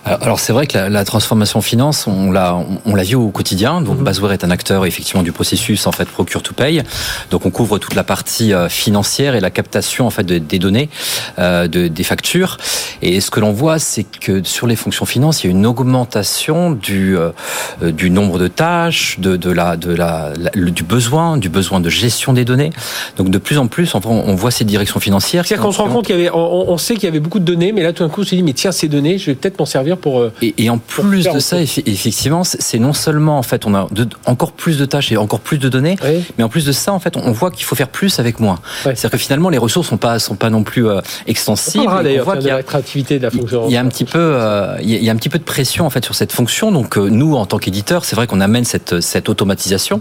Alors c'est vrai que la, la, transformation finance, on l'a on, l'a vu au quotidien. Donc mm Basware est un acteur effectivement du processus en fait procure to pay. Donc on couvre toute la partie euh, financière et la captation en fait de, des données, euh, de, des factures. Et ce que l'on voit, c'est que sur les fonctions finance, il y a une augmentation du euh, du nombre de tâches, de, de la de la, la, du besoin, du besoin de gestion des données. Donc de plus en plus, on, on voit ces directions financières. C'est-à-dire qu'on se rend compte qu'il y avait, on, on, sait qu'il y avait beaucoup de données, mais là tout d'un coup on se dit mais tiens ces données, je vais peut-être m'en servir pour. Euh, et, et en plus de ça, effectivement, c'est non seulement en fait, on a de, encore plus de tâches et encore plus de données, oui. mais en plus de ça, en fait, on voit qu'il faut faire plus avec moins. Oui. C'est-à-dire que finalement, les ressources sont pas sont pas non plus euh, extensibles. On voit qu'il y a de la fonction. Il y a un petit peu, euh, il y a un petit peu de pression en fait sur cette fonction. Donc euh, nous, en tant qu'éditeur, c'est vrai qu'on amène cette cette automatisation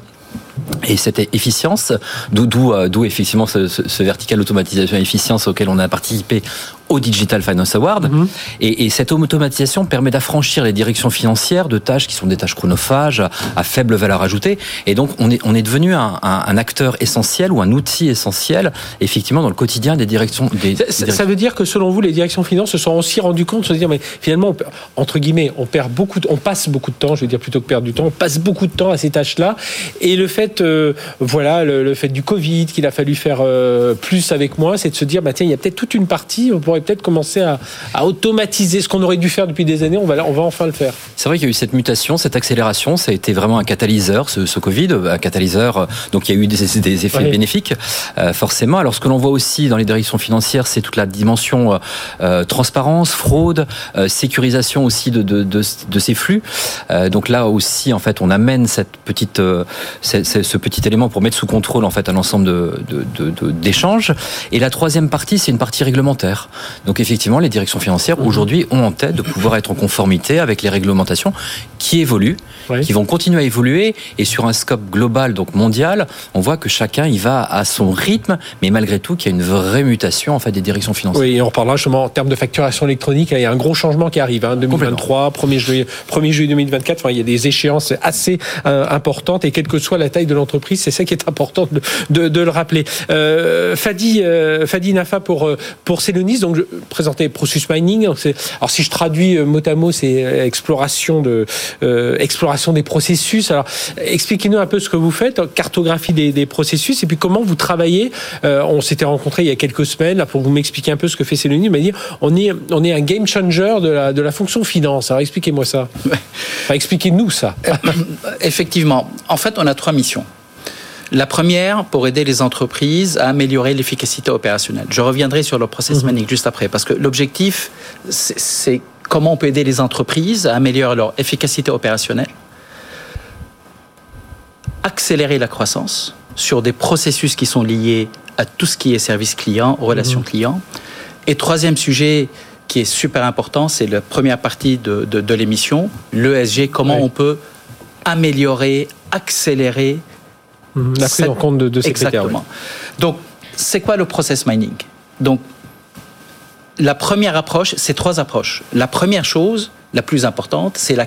et cette efficience, d'où d'où effectivement ce, ce, ce, vertical automatisation et efficience auquel on a participé au Digital Finance Award. Mm -hmm. et, et, cette automatisation permet d'affranchir les directions financières de tâches qui sont des tâches chronophages, à, à faible valeur ajoutée. Et donc, on est, on est devenu un, un, un, acteur essentiel ou un outil essentiel, effectivement, dans le quotidien des directions. Des, ça, des ça veut dire que, selon vous, les directions finances se sont aussi rendues compte, se dire, mais finalement, on, entre guillemets, on perd beaucoup, on passe beaucoup de temps, je veux dire plutôt que perdre du temps, on passe beaucoup de temps à ces tâches-là. Et le fait, euh, voilà, le, le, fait du Covid, qu'il a fallu faire euh, plus avec moi, c'est de se dire, bah, tiens, il y a peut-être toute une partie, on pourrait peut-être commencer à, à, automatiser ce qu'on aurait dû faire depuis des années. On va, on va enfin le faire. C'est vrai qu'il y a eu cette mutation, cette accélération. Ça a été vraiment un catalyseur, ce, ce Covid, un catalyseur. Donc il y a eu des, des effets oui. bénéfiques, euh, forcément. Alors ce que l'on voit aussi dans les directions financières, c'est toute la dimension euh, transparence, fraude, euh, sécurisation aussi de, de, de, de ces flux. Euh, donc là aussi, en fait, on amène cette petite, ce, ce, petit élément pour mettre sous contrôle en fait un ensemble d'échanges. Et la troisième partie, c'est une partie réglementaire. Donc effectivement, les directions financières mmh. aujourd'hui ont en tête de pouvoir être en conformité avec les réglementations qui évoluent, oui. qui vont continuer à évoluer. Et sur un scope global, donc mondial, on voit que chacun y va à son rythme, mais malgré tout, qu'il y a une vraie mutation en fait des directions financières. Oui, et on reparlera justement en termes de facturation électronique. Il y a un gros changement qui arrive. Hein, 2023, 1er juillet, 1er juillet 2024. Enfin, il y a des échéances assez euh, importantes et quelle que soit la taille de l'entreprise, c'est ça qui est important de, de, de le rappeler. Euh, Fadi, euh, Fadi Nafa pour pour Celonis, donc je présentais processus mining. Alors si je traduis mot à mot, c'est exploration de euh, exploration des processus. Alors expliquez-nous un peu ce que vous faites, cartographie des, des processus et puis comment vous travaillez. Euh, on s'était rencontrés il y a quelques semaines là pour vous m'expliquer un peu ce que fait Celonis. Mais dire on est on est un game changer de la de la fonction finance. Alors expliquez-moi ça. Enfin, expliquez-nous ça. Effectivement, en fait, on a trois missions. La première, pour aider les entreprises à améliorer l'efficacité opérationnelle. Je reviendrai sur le process mmh. management juste après, parce que l'objectif, c'est comment on peut aider les entreprises à améliorer leur efficacité opérationnelle, accélérer la croissance sur des processus qui sont liés à tout ce qui est service client, relations mmh. clients. Et troisième sujet qui est super important, c'est la première partie de, de, de l'émission, l'ESG, comment oui. on peut améliorer, accélérer mmh. la prise en compte de, de ces Exactement. Critères, oui. Donc, c'est quoi le process mining? Donc, la première approche, c'est trois approches. La première chose, la plus importante, c'est la,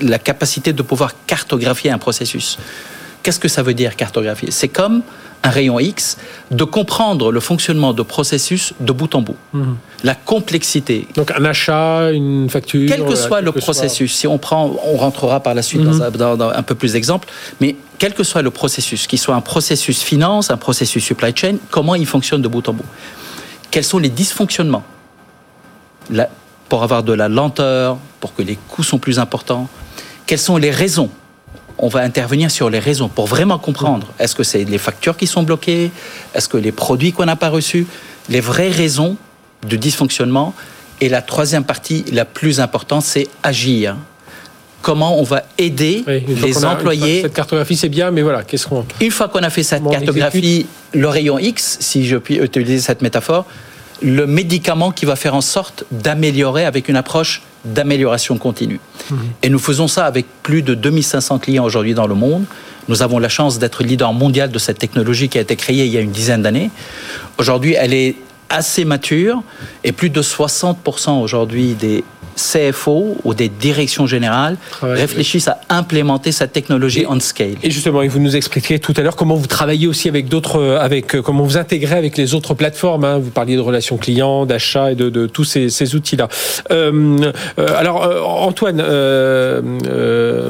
la capacité de pouvoir cartographier un processus. Qu'est-ce que ça veut dire cartographier? C'est comme un rayon X, de comprendre le fonctionnement de processus de bout en bout. Mmh. La complexité. Donc un achat, une facture. Quel que soit le processus, soit... si on prend, on rentrera par la suite mmh. dans, un, dans, dans, un, peu plus d'exemples, mais quel que soit le processus, qu'il soit un processus finance, un processus supply chain, comment il fonctionne de bout en bout? Quels sont les dysfonctionnements? Pour avoir de la lenteur, pour que les coûts sont plus importants? Quelles sont les raisons on va intervenir sur les raisons pour vraiment comprendre. Est-ce que c'est les factures qui sont bloquées? Est-ce que les produits qu'on n'a pas reçus? Les vraies raisons de dysfonctionnement. Et la troisième partie, la plus importante, c'est agir. Comment on va aider oui, les employés? Cette cartographie, c'est bien, mais voilà, qu'est-ce qu'on. Une fois qu'on a fait cette cartographie, le rayon X, si je puis utiliser cette métaphore, le médicament qui va faire en sorte d'améliorer avec une approche d'amélioration continue. Mhm. Et nous faisons ça avec plus de 2500 clients aujourd'hui dans le monde. Nous avons la chance d'être leader mondial de cette technologie qui a été créée il y a une dizaine d'années. Aujourd'hui, elle est assez mature et plus de 60% aujourd'hui des CFO ou des directions générales réfléchissent à implémenter cette technologie on scale. Et justement, vous nous expliquiez tout à l'heure comment vous travaillez aussi avec d'autres, euh, avec euh, comment vous intégrez avec les autres plateformes. Hein. Vous parliez de relations clients, d'achat et de, de, tous ces, ces outils-là. Euh, euh alors, Antoine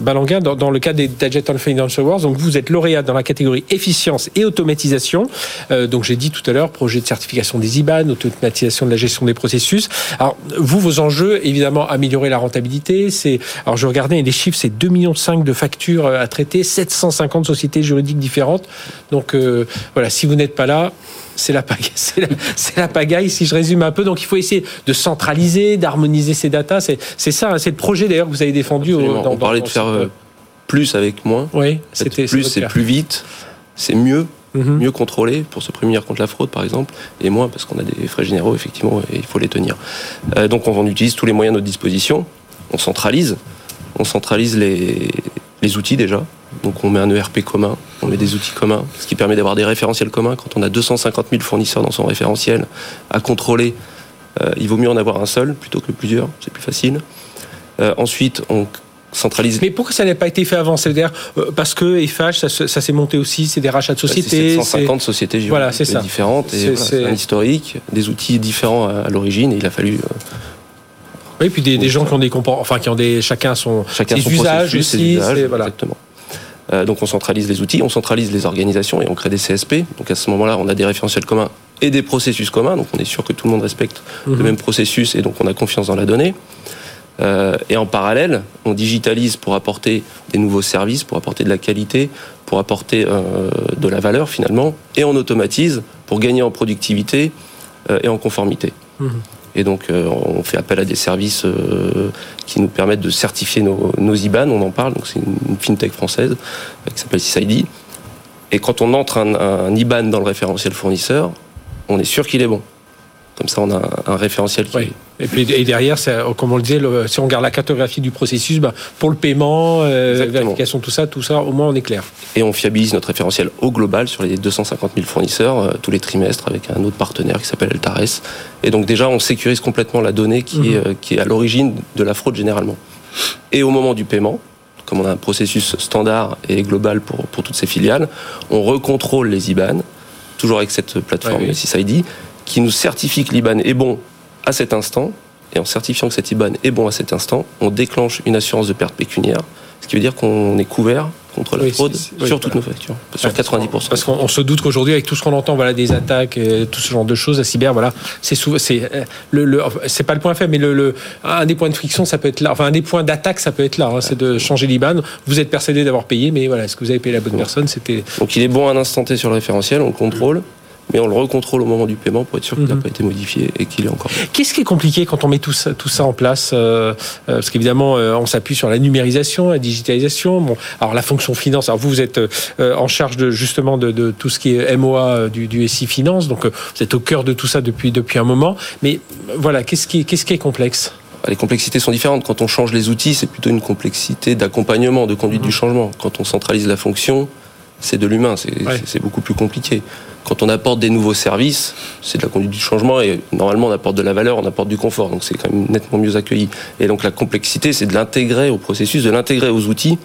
Balanguin, dans, dans, le cadre des Digital Financial Awards, donc vous êtes lauréat dans la catégorie efficience et automatisation. donc, j'ai dit tout à l'heure, projet de certification des IBAN, automatisation de la gestion des processus. Alors, vous, vos enjeux, évidemment améliorer la rentabilité. C'est, alors je regardais les chiffres, c'est 2,5 millions de factures euh, à traiter, 750 sociétés juridiques différentes. Donc euh, voilà, si vous n'êtes pas là, c'est la, pagaille, *laughs* c'est la, pagaille, si je résume un peu. Donc il faut essayer de centraliser, d'harmoniser ces datas. C'est, ça, hein, c'est le projet d'ailleurs que vous avez défendu. On parlait de faire euh, plus avec moins. Oui, c'était plus, c'est plus vite, c'est mieux. Mhm. mieux contrôler pour se prémunir contre la fraude, par exemple, et moins parce qu'on a des frais généraux, effectivement, et il faut les tenir. Euh, donc on utilise tous les moyens à notre disposition, on centralise, on centralise les, les outils déjà. Donc on met un ERP commun, on met des outils communs, ce qui permet d'avoir des référentiels communs. Quand on a 250 000 fournisseurs dans son référentiel à contrôler, euh, il vaut mieux en avoir un seul plutôt que plusieurs, c'est plus facile. Euh, ensuite, on mais pourquoi ça n'a pas été fait avant? C'est-à-dire euh, parce que FH, ça, s'est monté aussi, c'est des rachats de bah, sociétés. C'est 150 sociétés voilà, différentes et c'est un historique, des outils différents à, l'origine et il a fallu. Euh, oui, puis des, gens qui ont des enfin qui ont des chacun son chacun ses usages aussi, voilà. exactement. Euh, donc on centralise les outils, on centralise les organisations et on crée des CSP. Donc à ce moment-là, on a des référentiels communs et des processus communs. Donc on est sûr que tout le monde respecte le mhm. même processus et donc on a confiance dans la donnée. Euh, et en parallèle, on digitalise pour apporter des nouveaux services, pour apporter de la qualité, pour apporter euh, de la valeur finalement, et on automatise pour gagner en productivité euh, et en conformité. Mmh. Et donc, on fait appel à des services qui nous permettent de certifier nos, nos IBAN, on en parle, donc c'est une fintech française qui s'appelle CID. Et quand on entre un, un IBAN dans le référentiel fournisseur, on est sûr qu'il est bon. Comme ça, on a un référentiel qui oui. Et puis et derrière, comme on le disait, si on regarde la cartographie du processus, ben, pour le paiement, euh, vérification, tout ça, tout ça, au moins on est clair. Et on fiabilise notre référentiel au global sur les 250 000 fournisseurs euh, tous les trimestres avec un autre partenaire qui s'appelle Altares. Et donc déjà, on sécurise complètement la donnée qui, est, mhm. euh, qui est à l'origine de la fraude généralement. Et au moment du paiement, comme on a un processus standard et global pour, pour toutes ces filiales, on recontrôle les IBAN, toujours avec cette plateforme ouais, oui qui nous certifie que l'IBAN est bon à cet instant. Et en certifiant que cet IBAN est bon à cet instant, on déclenche une assurance de perte pécuniaire, ce qui veut dire qu'on est couvert contre la fraude sur toutes nos factures, sur 90%. Parce qu'on se doute qu'aujourd'hui, avec tout ce qu'on entend, voilà, des attaques, et tout ce genre de choses, la cyber, voilà, c'est c'est euh, le, c'est pas le point faible, mais le, un des points de friction, ça peut être là, enfin un des points d'attaque, ça peut être là, hein, c'est de changer l'IBAN. Vous êtes persuadé d'avoir payé, mais voilà, est-ce que vous avez payé la bonne personne? C'était. Donc il est bon à un instant T sur le référentiel, on le contrôle mais on le recontrôle au moment du paiement pour être sûr qu'il n'a mhm. pas été modifié et qu'il est encore. Qu'est-ce qui est compliqué quand on met tout ça, tout ça en place euh, euh, Parce qu'évidemment, euh, on s'appuie sur la numérisation, la digitalisation. Bon, alors la fonction finance. Alors vous, vous êtes en charge de justement de, tout ce qui est MOA du, du SI Finance, donc vous êtes au cœur de tout ça depuis depuis un moment. Mais voilà, qu'est-ce qui qu'est-ce qui est complexe? Les complexités sont différentes. Quand on change les outils, c'est plutôt une complexité d'accompagnement, de conduite du mhm. changement. Quand on centralise la fonction, c'est de l'humain, c'est beaucoup plus compliqué. Quand on apporte des nouveaux services, c'est de la conduite du changement et normalement on apporte de la valeur, on apporte du confort, donc c'est quand même nettement mieux accueilli. Et donc la complexité, c'est de l'intégrer au processus, de l'intégrer aux outils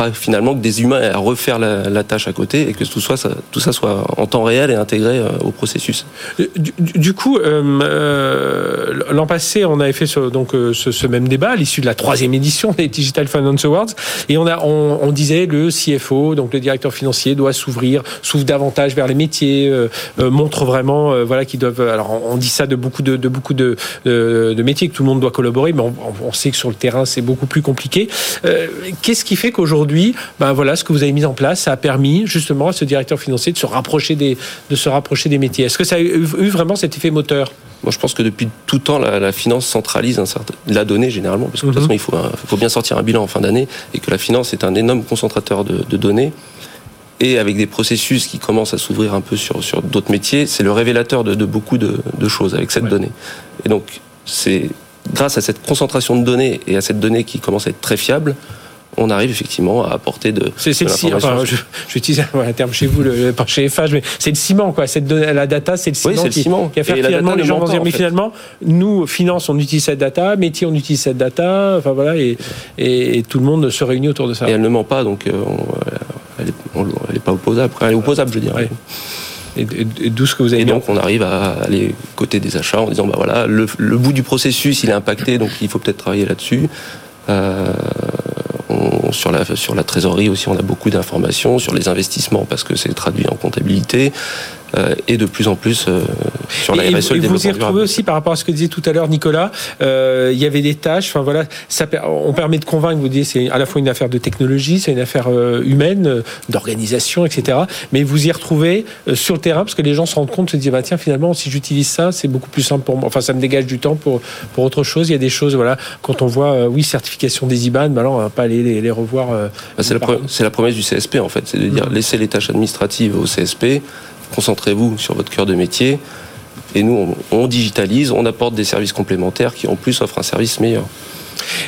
pas finalement que des humains à refaire la, tâche à côté et que tout, ça, soit en temps réel et intégré euh, au processus. Euh, du, coup, euh, l'an passé, on avait fait ce, donc ce, même débat à l'issue de la troisième édition des Digital Finance Awards et on, a, on, disait le CFO, donc le directeur financier, doit s'ouvrir, s'ouvre davantage vers les métiers, montre vraiment voilà qu'ils doivent. Alors on dit ça de beaucoup de, beaucoup de, métiers que tout le monde doit collaborer, mais on, sait que sur le terrain c'est beaucoup plus compliqué. Qu'est-ce qui fait Aujourd'hui, ben voilà, ce que vous avez mis en place, ça a permis justement à ce directeur financier de se rapprocher des, de se rapprocher des métiers. Est-ce que ça a eu, vraiment cet effet moteur? Moi, je pense que depuis tout temps, la, finance centralise un certain, la donnée généralement, parce que de toute mhm. façon, il faut, bien sortir un bilan en fin d'année, et que la finance est un énorme concentrateur de, données, et avec des processus qui commencent à s'ouvrir un peu sur, sur d'autres métiers, c'est le révélateur de, beaucoup de, choses avec cette donnée. Et donc, c'est grâce à cette concentration de données et à cette donnée qui commence à être très fiable, on arrive effectivement à apporter de. C'est le ciment. Enfin, je, je utilise un terme chez vous, le, pas chez FH, mais c'est le ciment, quoi. Cette la data, c'est le ciment, oui, qui, le ciment. qui a fait finalement les gens vont dire, mais finalement, nous, finance, on utilise cette data, métier, on utilise cette data, enfin voilà, et, et, et, tout le monde se réunit autour de ça. Et elle ne ment pas, donc euh, on, elle n'est pas opposable. Elle est opposable, je dirais. Ouais. Et, d'où ce que vous avez Et donc on arrive à aller côté des achats en disant bah voilà le, le bout du processus il est impacté donc il faut peut-être travailler là-dessus. Euh, sur la trésorerie aussi, on a beaucoup d'informations sur les investissements parce que c'est traduit en comptabilité. Euh, et de plus en plus euh, sur la et, RSE. Et vous y retrouvez aussi par rapport à ce que disait tout à l'heure Nicolas. Euh, il y avait des tâches. Enfin voilà, ça, on permet de convaincre. Vous dites c'est à la fois une affaire de technologie, c'est une affaire humaine, d'organisation, etc. Mais vous y retrouvez sur le terrain parce que les gens se rendent compte, se disent bah tiens finalement si j'utilise ça, c'est beaucoup plus simple pour moi. Enfin ça me dégage du temps pour pour autre chose. Il y a des choses voilà quand on voit oui certification des IBAN, bah alors on va pas aller les, les revoir. Bah, c'est la, la, promesse du CSP en fait, c'est de dire mmh. laissez les tâches administratives au CSP concentrez-vous sur votre cœur de métier. Et nous, on, digitalise, on apporte des services complémentaires qui en plus offrent un service meilleur.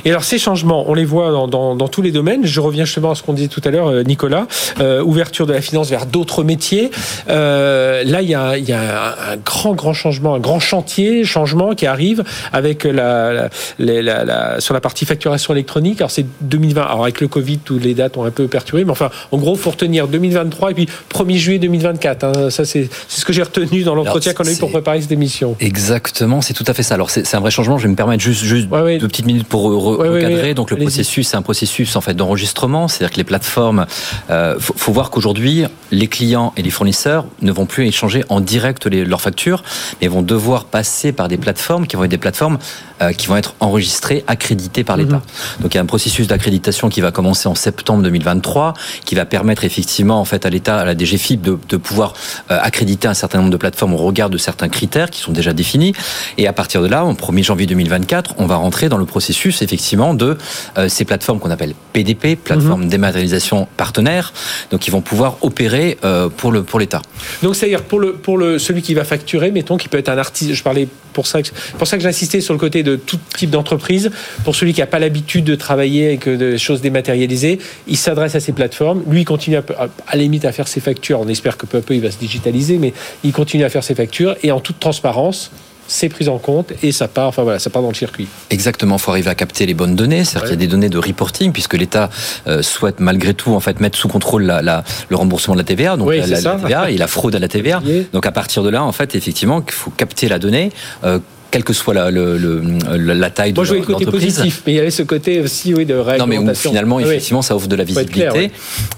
Et alors ces changements, on les voit dans, dans, dans tous les domaines. Je reviens justement à ce qu'on disait tout à l'heure, Nicolas, euh, ouverture de la finance vers d'autres métiers. Euh, là, il y, a, il y a un grand, grand changement, un grand chantier, changement qui arrive avec la, la, la, la sur la partie facturation électronique. Alors c'est 2020. Alors avec le Covid, toutes les dates ont un peu perturbé, mais enfin, en gros, faut retenir 2023 et puis 1er juillet 2024. Hein. Ça, c'est ce que j'ai retenu dans l'entretien qu'on a eu pour préparer cette émission. Exactement, c'est tout à fait ça. Alors c'est un vrai changement. Je vais me permettre juste, juste ouais, ouais. deux petites minutes pour Ouais, ouais, recadrer. ouais. Donc le processus, c'est un processus en fait d'enregistrement, c'est-à-dire que les plateformes, euh, faut, faut voir qu'aujourd'hui les clients et les fournisseurs ne vont plus échanger en direct les, leurs factures, mais vont devoir passer par des plateformes qui vont être des plateformes euh, qui vont être enregistrées, accréditées par l'État. Donc il y a un processus d'accréditation qui va commencer en septembre 2023, qui va permettre effectivement en fait à l'État, à la DGFIP de, de pouvoir euh, accréditer un certain nombre de plateformes au regard de certains critères qui sont déjà définis. Et à partir de là, au 1er janvier 2024, on va rentrer dans le processus effectivement de euh, ces plateformes qu'on appelle PDP, plateformes dématérialisation partenaires, donc ils vont pouvoir opérer euh, pour le pour l'État. Donc c'est-à-dire pour le pour le celui qui va facturer, mettons qui peut être un artiste. Je parlais pour ça que pour ça que j'insistais sur le côté de tout type d'entreprise. Pour celui qui n'a pas l'habitude de travailler avec des choses dématérialisées, il s'adresse à ces plateformes. Lui, il continue à, à, à la limite à faire ses factures. On espère que peu à peu il va se digitaliser, mais il continue à faire ses factures et en toute transparence c'est pris en compte et ça part, enfin voilà, ça part dans le circuit. Exactement, il faut arriver à capter les bonnes données, ouais. qu'il y a des données de reporting puisque l'État euh, souhaite malgré tout en fait mettre sous contrôle la, la, le remboursement de la TVA, donc oui, la, la, TVA et la fraude à la *laughs* TVA. Donc à partir de là, en fait, effectivement, il faut capter la donnée. Euh, quelle que soit la, le, le, la taille de Moi, je le côté positif, mais il y avait ce côté aussi oui, de réglementation. Non, mais où, finalement, oui. effectivement, ça offre de la visibilité. Clair, ouais.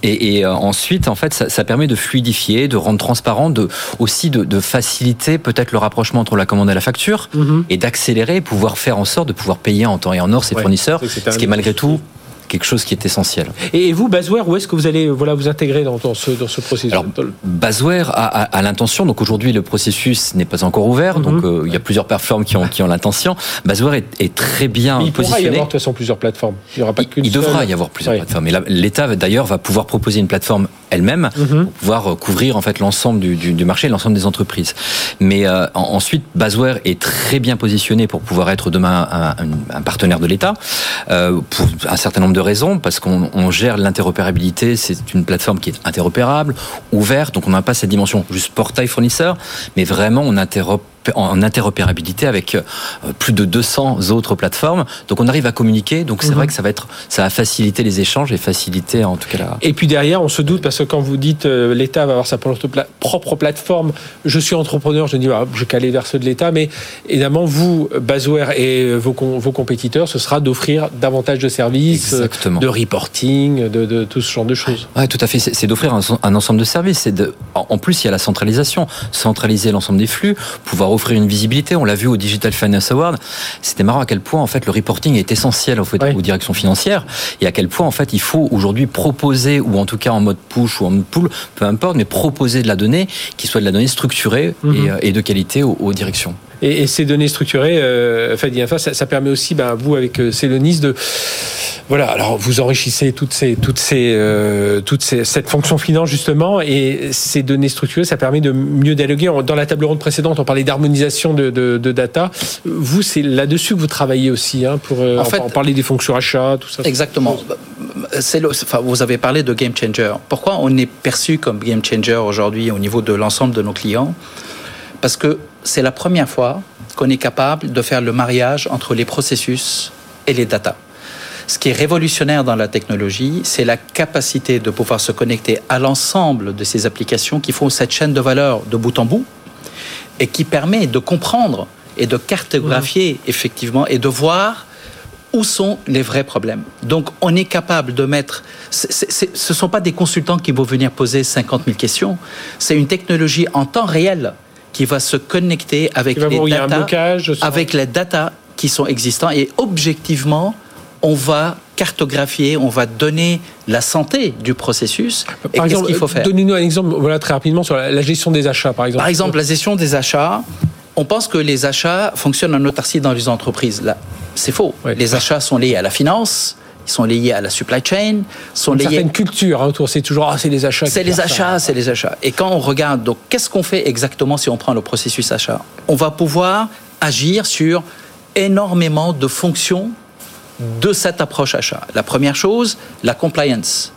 Et, et euh, ensuite, en fait, ça, ça, permet de fluidifier, de rendre transparent, de, aussi de, de faciliter peut-être le rapprochement entre la commande et la facture Mhm. mm -hmm. et d'accélérer, pouvoir faire en sorte de pouvoir payer en temps et en heure ses ouais, fournisseurs, ce qui est malgré tout quelque chose qui est essentiel. Et vous, Basware, où est-ce que vous allez voilà, vous intégrer dans, dans, ce, dans ce processus Alors, Basware a, a, a l'intention, donc aujourd'hui le processus n'est pas encore ouvert, mm -hmm. donc euh, il y a plusieurs plateformes qui ont, qui ont l'intention. Basware est, est, très bien Mais il positionné. Il pourra y avoir de toute façon plusieurs plateformes. Il, y aura pas il, il devra seule. y avoir plusieurs plateformes. Et l'État d'ailleurs va pouvoir proposer une plateforme elle-même mm -hmm. pour pouvoir euh, couvrir en fait l'ensemble du, du, du, marché, l'ensemble des entreprises. Mais euh, ensuite, Basware est très bien positionné pour pouvoir être demain un, un, un partenaire de l'État euh, pour un certain nombre de raisons, parce qu'on on gère l'interopérabilité, c'est une plateforme qui est interopérable, ouverte, donc on n'a pas cette dimension juste portail fournisseur, mais vraiment on interopère en interopérabilité avec euh, plus de 200 autres plateformes. Donc on arrive à communiquer. Donc c'est mmh. vrai que ça va être, ça va faciliter les échanges et faciliter en tout cas la. Et puis derrière, on se doute parce que quand vous dites euh, l'État va avoir sa propre plateforme, je suis entrepreneur, je dis ah, je calais vers ceux de l'État, mais évidemment vous, Basware et vos, vos compétiteurs, ce sera d'offrir davantage de services, Exactement. de reporting, de, de, tout ce genre de choses. Ouais, tout à fait. C'est d'offrir un, un, ensemble de services. De, en plus, il y a la centralisation, centraliser l'ensemble des flux, pouvoir offrir une visibilité. On l'a vu au Digital Finance Award. C'était marrant à quel point en fait le reporting est essentiel en fait, ouais. aux directions financières et à quel point en fait il faut aujourd'hui proposer ou en tout cas en mode push ou en mode pull, peu importe, mais proposer de la donnée qui soit de la donnée structurée mm -hmm. et, et, de qualité aux, aux directions. Et, et, ces données structurées, euh, Fadi Infa, ça, ça, permet aussi, ben, vous avec euh, Célonis, de Voilà, alors vous enrichissez toutes ces, toutes ces, euh, toutes ces, cette fonction finance justement, et ces données structurées, ça permet de mieux dialoguer. Dans la table ronde précédente, on parlait d'harmonisation de, de, de, data. Vous, c'est là-dessus que vous travaillez aussi, hein, pour euh, en fait, parler des fonctions achats, tout ça. Exactement. Le, enfin, vous avez parlé de game changer. Pourquoi on est perçu comme game changer aujourd'hui au niveau de l'ensemble de nos clients? Parce que c'est la première fois qu'on est capable de faire le mariage entre les processus et les data. Ce qui est révolutionnaire dans la technologie, c'est la capacité de pouvoir se connecter à l'ensemble de ces applications qui font cette chaîne de valeur de bout en bout et qui permet de comprendre et de cartographier effectivement et de voir où sont les vrais problèmes. Donc on est capable de mettre... ce ne sont pas des consultants qui vont venir poser 50 000 questions, c'est une technologie en temps réel qui va se connecter avec les data, avec les data qui sont existants et objectivement on va cartographier, on va donner la santé du processus et qu'est-ce qu'il faut faire. Donnez-nous un exemple voilà, très rapidement sur la gestion des achats, par exemple. Par exemple, la gestion des achats, on pense que les achats fonctionnent en autarcie dans les entreprises. Là, c'est faux. Les achats sont liés à la finance, ils sont liés à la supply chain, sont Une liés. Certaine culture hein, autour, c'est toujours ah, c'est les achats. C'est les achats, c'est les achats. Et quand on regarde, donc qu'est-ce qu'on fait exactement si on prend le processus achat? On va pouvoir agir sur énormément de fonctions de cette approche achat. La première chose, la compliance.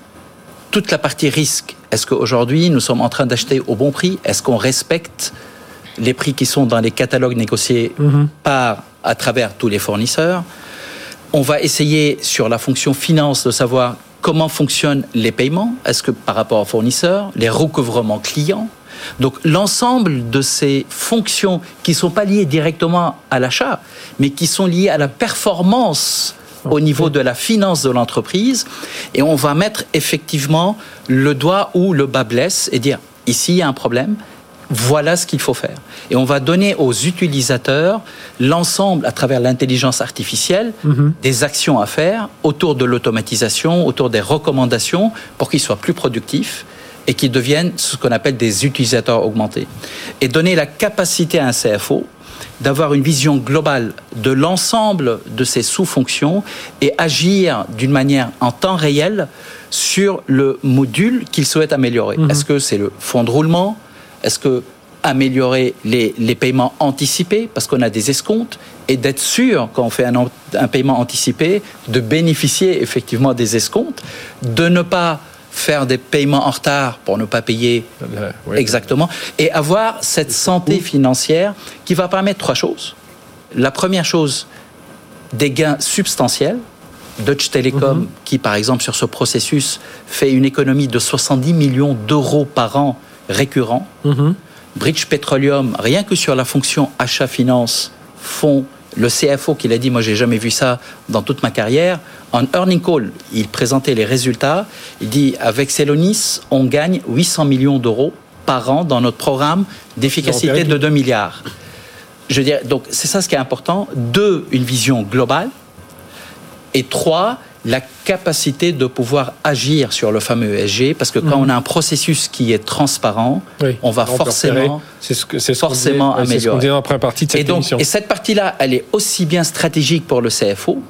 Toute la partie risque. Est-ce qu'aujourd'hui, nous sommes en train d'acheter au bon prix? Est-ce qu'on respecte les prix qui sont dans les catalogues négociés mhm. par, à travers tous les fournisseurs? On va essayer sur la fonction finance de savoir comment fonctionnent les paiements. Est-ce que par rapport aux fournisseurs, les recouvrements clients? Donc l'ensemble de ces fonctions qui ne sont pas liées directement à l'achat, mais qui sont liées à la performance au niveau de la finance de l'entreprise. Et on va mettre effectivement le doigt où le bas blesse et dire ici il y a un problème, voilà ce qu'il faut faire. Et on va donner aux utilisateurs l'ensemble, à travers l'intelligence artificielle, mhm. des actions à faire autour de l'automatisation, autour des recommandations, pour qu'ils soient plus productifs et qu'ils deviennent ce qu'on appelle des utilisateurs augmentés. Et donner la capacité à un CFO d'avoir une vision globale de l'ensemble de ces sous-fonctions et agir d'une manière en temps réel sur le module qu'il souhaite améliorer. Mhm. Est-ce que c'est le fonds de roulement? Est-ce que améliorer les, les paiements anticipés parce qu'on a des escomptes et d'être sûr quand on fait un, un paiement anticipé de bénéficier effectivement des escomptes, de ne pas faire des paiements en retard pour ne pas payer exactement, et avoir cette santé financière qui va permettre trois choses. La première chose, des gains substantiels. Deutsche Telekom, mhm. qui par exemple sur ce processus fait une économie de 70 millions d'euros par an récurrent. Mhm. Bridge Petroleum, rien que sur la fonction achat-finance, font le CFO qui l'a dit, moi j'ai jamais vu ça dans toute ma carrière, en earning call, il présentait les résultats. Il dit avec Celonis, on gagne 800 millions d'euros par an dans notre programme d'efficacité de 2 milliards. Je veux donc c'est ça ce qui est important. Deux, une vision globale. Et trois, la capacité de pouvoir agir sur le fameux ESG, parce que quand mhm. on a un processus qui est transparent, on va forcément, c'est ce que, forcément ce améliorer. Ce partie de cette et, donc, et cette partie-là, elle est aussi bien stratégique pour le CFO,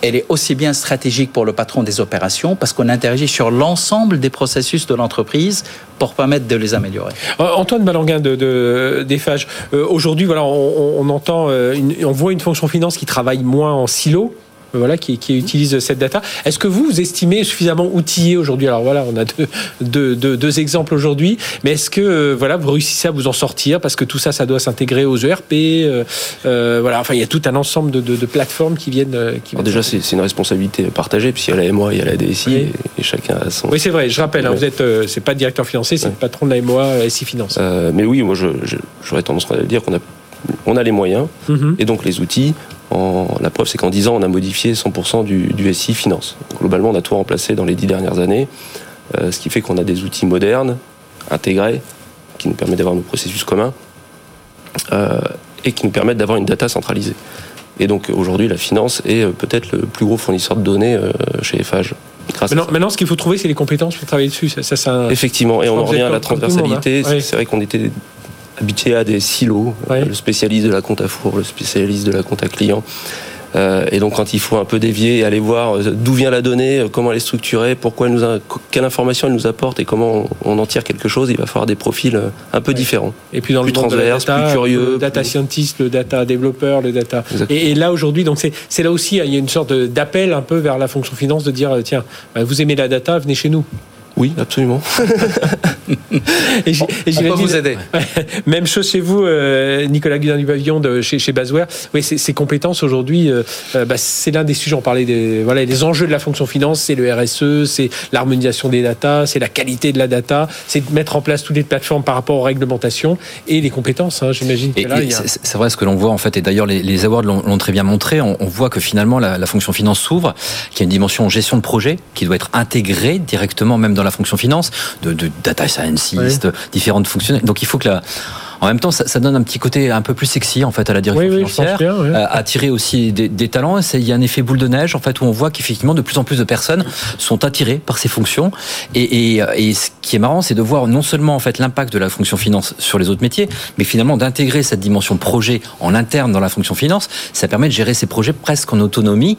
elle est aussi bien stratégique pour le patron des opérations parce qu'on interagit sur l'ensemble des processus de l'entreprise pour permettre de les améliorer. Euh, Antoine Malanguin de, de euh, aujourd'hui, voilà, on, entend, euh, on voit une fonction finance qui travaille moins en silo voilà, qui, qui utilise cette data. Est-ce que vous, vous estimez suffisamment outillé aujourd'hui? Alors voilà, on a deux, deux, deux, exemples aujourd'hui, mais est-ce que euh, voilà, vous réussissez à vous en sortir? Parce que tout ça, ça doit s'intégrer aux ERP euh, euh, Voilà, enfin, il y a tout un ensemble de, de, de plateformes qui viennent. Qui déjà, c'est une responsabilité partagée, puisqu'il y a la MOA, il y a la DSI, et, chacun a son. Oui, c'est vrai. Je rappelle, hein, vous êtes, c'est pas directeur financier, c'est le patron de la MOA, SI Finance. mais oui, moi, j'aurais tendance à dire qu'on a on a les moyens mhm. et donc les outils la preuve, c'est qu'en 10 ans, on a modifié 100% du, SI Finance. globalement, on a tout remplacé dans les 10 dernières années, euh, ce qui fait qu'on a des outils modernes, intégrés, qui nous permettent d'avoir nos processus communs euh, et qui nous permettent d'avoir une data centralisée. Et donc aujourd'hui, la finance est euh, peut-être le plus gros fournisseur de données chez FH. Maintenant, maintenant, ce qu'il faut trouver, c'est les compétences pour travailler dessus. Ça, ça, Effectivement, et on en revient à la transversalité. Hein. C'est vrai qu'on était habitué à des silos, le spécialiste de la compte à four, le spécialiste de la compte à client. Euh, et donc quand il faut un peu dévier et aller voir euh, d'où vient la donnée, euh, comment elle est structurée, pourquoi elle nous a, quelle information elle nous apporte et comment on, en tire quelque chose, il va falloir des profils un peu différents. Et puis dans plus le monde transverse, data, plus curieux, le data scientist, le data développeur, le data. Et, et, là aujourd'hui, donc c'est là aussi il y a une sorte d'appel un peu vers la fonction finance de dire tiens, vous aimez la data, venez chez nous. Oui, absolument. *laughs* et on peut vous aider. Même chose chez vous, euh, Nicolas Gudin du pavillon de chez, chez Basware. Oui, ces compétences aujourd'hui, euh, euh, bah, c'est l'un des sujets. On parlait des voilà, les enjeux de la fonction finance, c'est le RSE, c'est l'harmonisation des data, c'est la qualité de la data, c'est de mettre en place toutes les plateformes par rapport aux réglementations et les compétences. Hein, J'imagine. A... C'est vrai ce que l'on voit en fait, et d'ailleurs les, les awards l'ont très bien montré. On, on, voit que finalement la, la fonction finance s'ouvre, qu'il y a une dimension gestion de projet qui doit être intégrée directement même dans la fonction finance, de, de data scientist, oui. différentes fonctions. Donc il faut que la en même temps, ça, ça, donne un petit côté un peu plus sexy en fait à la direction oui, financière, oui, bien, oui. euh, attirer aussi des, des talents. Il y a un effet boule de neige en fait où on voit qu'effectivement de plus en plus de personnes sont attirées par ces fonctions. Et, et, et ce qui est marrant, c'est de voir non seulement en fait l'impact de la fonction finance sur les autres métiers, mais finalement d'intégrer cette dimension projet en interne dans la fonction finance. Ça permet de gérer ces projets presque en autonomie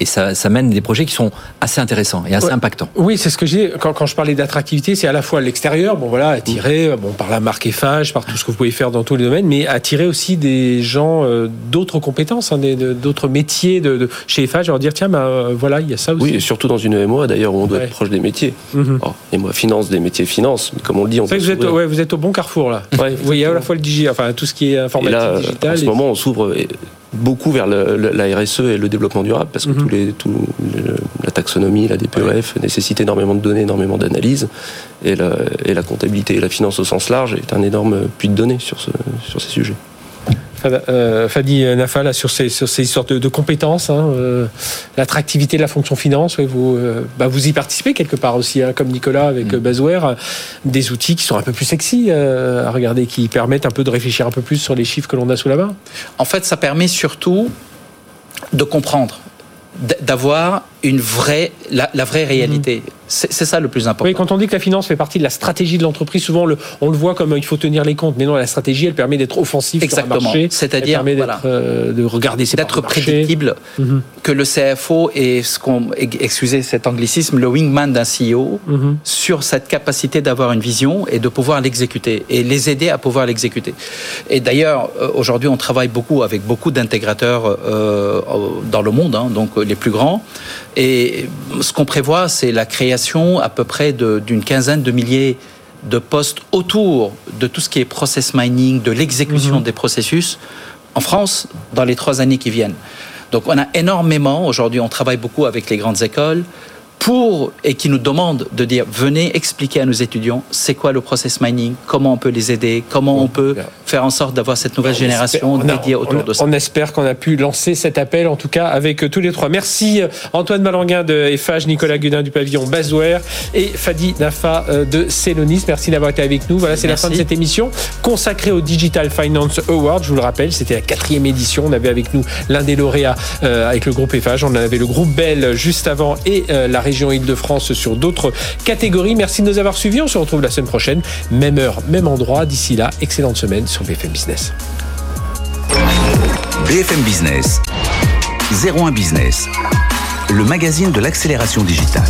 et ça, ça, mène des projets qui sont assez intéressants et assez ouais. impactants. Oui, c'est ce que j'ai quand, quand, je parlais d'attractivité, c'est à la fois l'extérieur, bon voilà, attirer bon par la marque Eiffage, par tout ce que vous pouvez faire dans tous les domaines, mais attirer aussi des gens euh, d'autres compétences, hein, d'autres métiers de, de, chez Eiffage, leur dire tiens, ben voilà, il y a ça aussi. Oui, et surtout dans une MOA d'ailleurs où on doit ouais. être proche des métiers. Mm -hmm. oh, et moi, finance des métiers finance, mais comme on le dit, on peut. Vous êtes, ouais, vous êtes au bon carrefour là. Ouais, vous voyez à la fois le digital, enfin tout ce qui est informatique, et là, digital. En ce et... moment, on s'ouvre beaucoup vers le, le, la RSE et le développement durable parce que tous les, tout, le, la taxonomie, la DPEF ouais. nécessite énormément de données, énormément d'analyses et la, et la comptabilité et la finance au sens large est un énorme puits de données sur, ce, sur ces sujets. Euh, Fadi Nafa là, sur ces, sur ces sortes de, de compétences, hein, euh, l'attractivité de la fonction finance, ouais, vous, euh, bah, vous y participez quelque part aussi, hein, comme Nicolas avec mmh. Des outils qui sont un peu plus sexy à regarder, qui permettent un peu de réfléchir un peu plus sur les chiffres que l'on a sous la main. En fait, ça permet surtout de comprendre, d'avoir une vraie, la, la vraie réalité. Mmh. C'est ça le plus important. Oui, quand on dit que la finance fait partie de la stratégie de l'entreprise, souvent le, on le voit comme il faut tenir les comptes. Mais non, la stratégie, elle permet d'être offensive Exactement. sur un marché. C'est-à-dire voilà. euh, de regarder ses d'être prédictible, -hmm. que le CFO est ce qu'on, excusez cet anglicisme, le wingman d'un CEO -hmm. sur cette capacité d'avoir une vision et de pouvoir l'exécuter et les aider à pouvoir l'exécuter. Et d'ailleurs, aujourd'hui, on travaille beaucoup avec beaucoup d'intégrateurs euh, dans le monde, hein, donc les plus grands. Et ce qu'on prévoit, c'est la création à peu près d'une quinzaine de milliers de postes autour de tout ce qui est process mining, de l'exécution mmh. des processus en France dans les trois années qui viennent. Donc on a énormément, aujourd'hui on travaille beaucoup avec les grandes écoles, pour et qui nous demandent de dire venez expliquer à nos étudiants c'est quoi le process mining, comment on peut les aider, comment on peut faire en sorte d'avoir cette nouvelle on génération espère, dédiée a, autour on, de ça. On espère qu'on a pu lancer cet appel en tout cas avec tous les trois. Merci Antoine Malanguin de EFAGE, Nicolas Gudin du pavillon Bazouer et Fadi Nafa de Celonis. Merci d'avoir été avec nous. Voilà, c'est la fin de cette émission consacrée au Digital Finance Award. Je vous le rappelle, c'était la quatrième édition. On avait avec nous l'un des lauréats euh, avec le groupe EFAGE. On avait le groupe Bell juste avant et euh, la région Île-de-France sur d'autres catégories. Merci de nous avoir suivis. On se retrouve la semaine prochaine, même heure, même endroit. D'ici là, excellente semaine sur BFM Business. BFM Business, 01 Business, le magazine de l'accélération digitale.